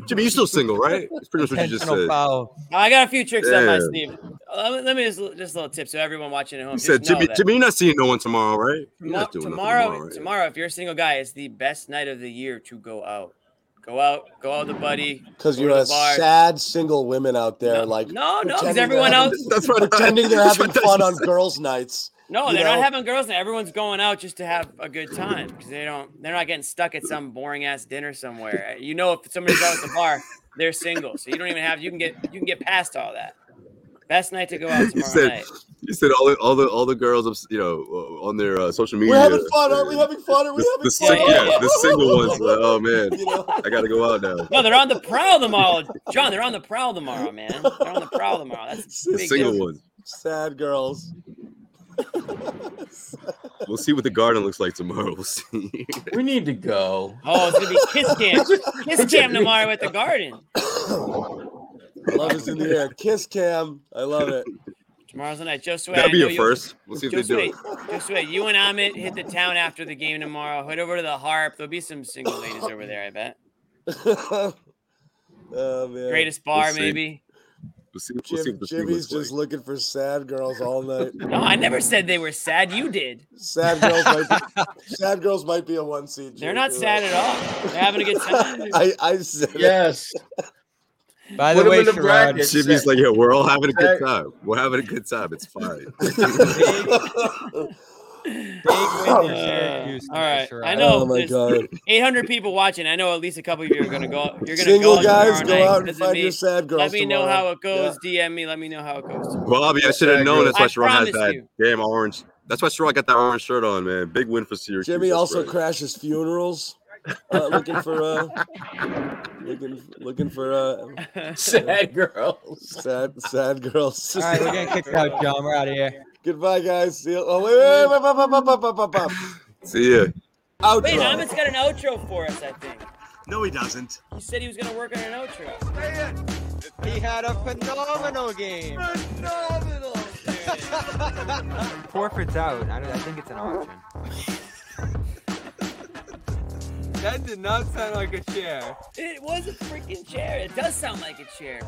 Jimmy, you still single, right? That's pretty much what you just said. foul. I got a few tricks up my sleeve. Uh, Let me, let me just just a little tip so everyone watching at home. He said, Jimmy, that Jimmy, you're not seeing no one tomorrow, right? You're tomo- not doing nothing tomorrow, tomorrow, right? tomorrow, if you're a single guy, it's the best night of the year to go out. Go out, go out with a buddy. Because you're a bar. sad single women out there, No, like no, no, because pretending everyone they're else. That's what I- pretending they're having fun on girls' nights. No, you they're know? not having girls. night. Everyone's going out just to have a good time because they don't. They're not getting stuck at some boring ass dinner somewhere. You know, if somebody's out at the bar, they're single, so you don't even have. You can get. You can get past all that. Best night to go out He tomorrow said, night. he said all the all the all the girls, you know, uh, on their uh, social media. We're having fun, aren't we? uh, Having fun? Are we The, having the, fun? sing- Yeah, yeah, yeah. the single ones. Like, oh man, You know? I got to go out now. No, they're on the prowl tomorrow, John. They're on the prowl tomorrow, man. They're on the prowl tomorrow. That's a The big single deal. ones. Sad girls. We'll see what the garden looks like tomorrow. We'll see. We need to go. Oh, it's gonna be kiss cam. Kiss cam tomorrow at the garden. Love is in the air. Kiss cam. I love it. Tomorrow's the night. Joe Sway. That'll be know a you- first. We'll see if Joe they do it. Joe Sway, you and Amit hit the town after the game tomorrow. Head over to the Harp. There'll be some single ladies over there. I bet. oh man. Greatest bar, see. maybe. We'll see. We'll see what the Jimmy's Jimmy's just like. looking for sad girls all night. No, I never said they were sad. You did. Sad girls might be, sad girls might be a one seed. They're not sad at all. They're having a good time. I, I said. Yes. By Put the 'em way, in the Sherrod, bracket. Jimmy's like, yeah, we're all having a good time. We're having a good time. It's fine. Big win to Syracuse all right. tonight, I know Oh my god. 800 people watching. I know at least a couple of you are gonna go. You're gonna Single go guys, go night out and find me. your sad girls. Let me know how it goes. DM me. Let me know how it goes. Bobby, I should have known. That's why I Sharon has that you. damn orange That's why Straw got that orange shirt on, man. Big win for Syracuse. Jimmy That's also right. crashes funerals, uh, looking for uh, looking looking for uh, Sad girls. sad sad girls. All right, we're getting kicked out, John. We're out of here. Goodbye, guys. See you. Oh, wait, wait, wait, See ya. Outro. Wait, Hamid's got an outro for us, I think. No, he doesn't. He said he was going to work on an outro. He had a phenomenal game. Phenomenal. Forfeit's out. I, I think it's an option. That did not sound like a chair. It was a freaking chair. It does sound like a chair.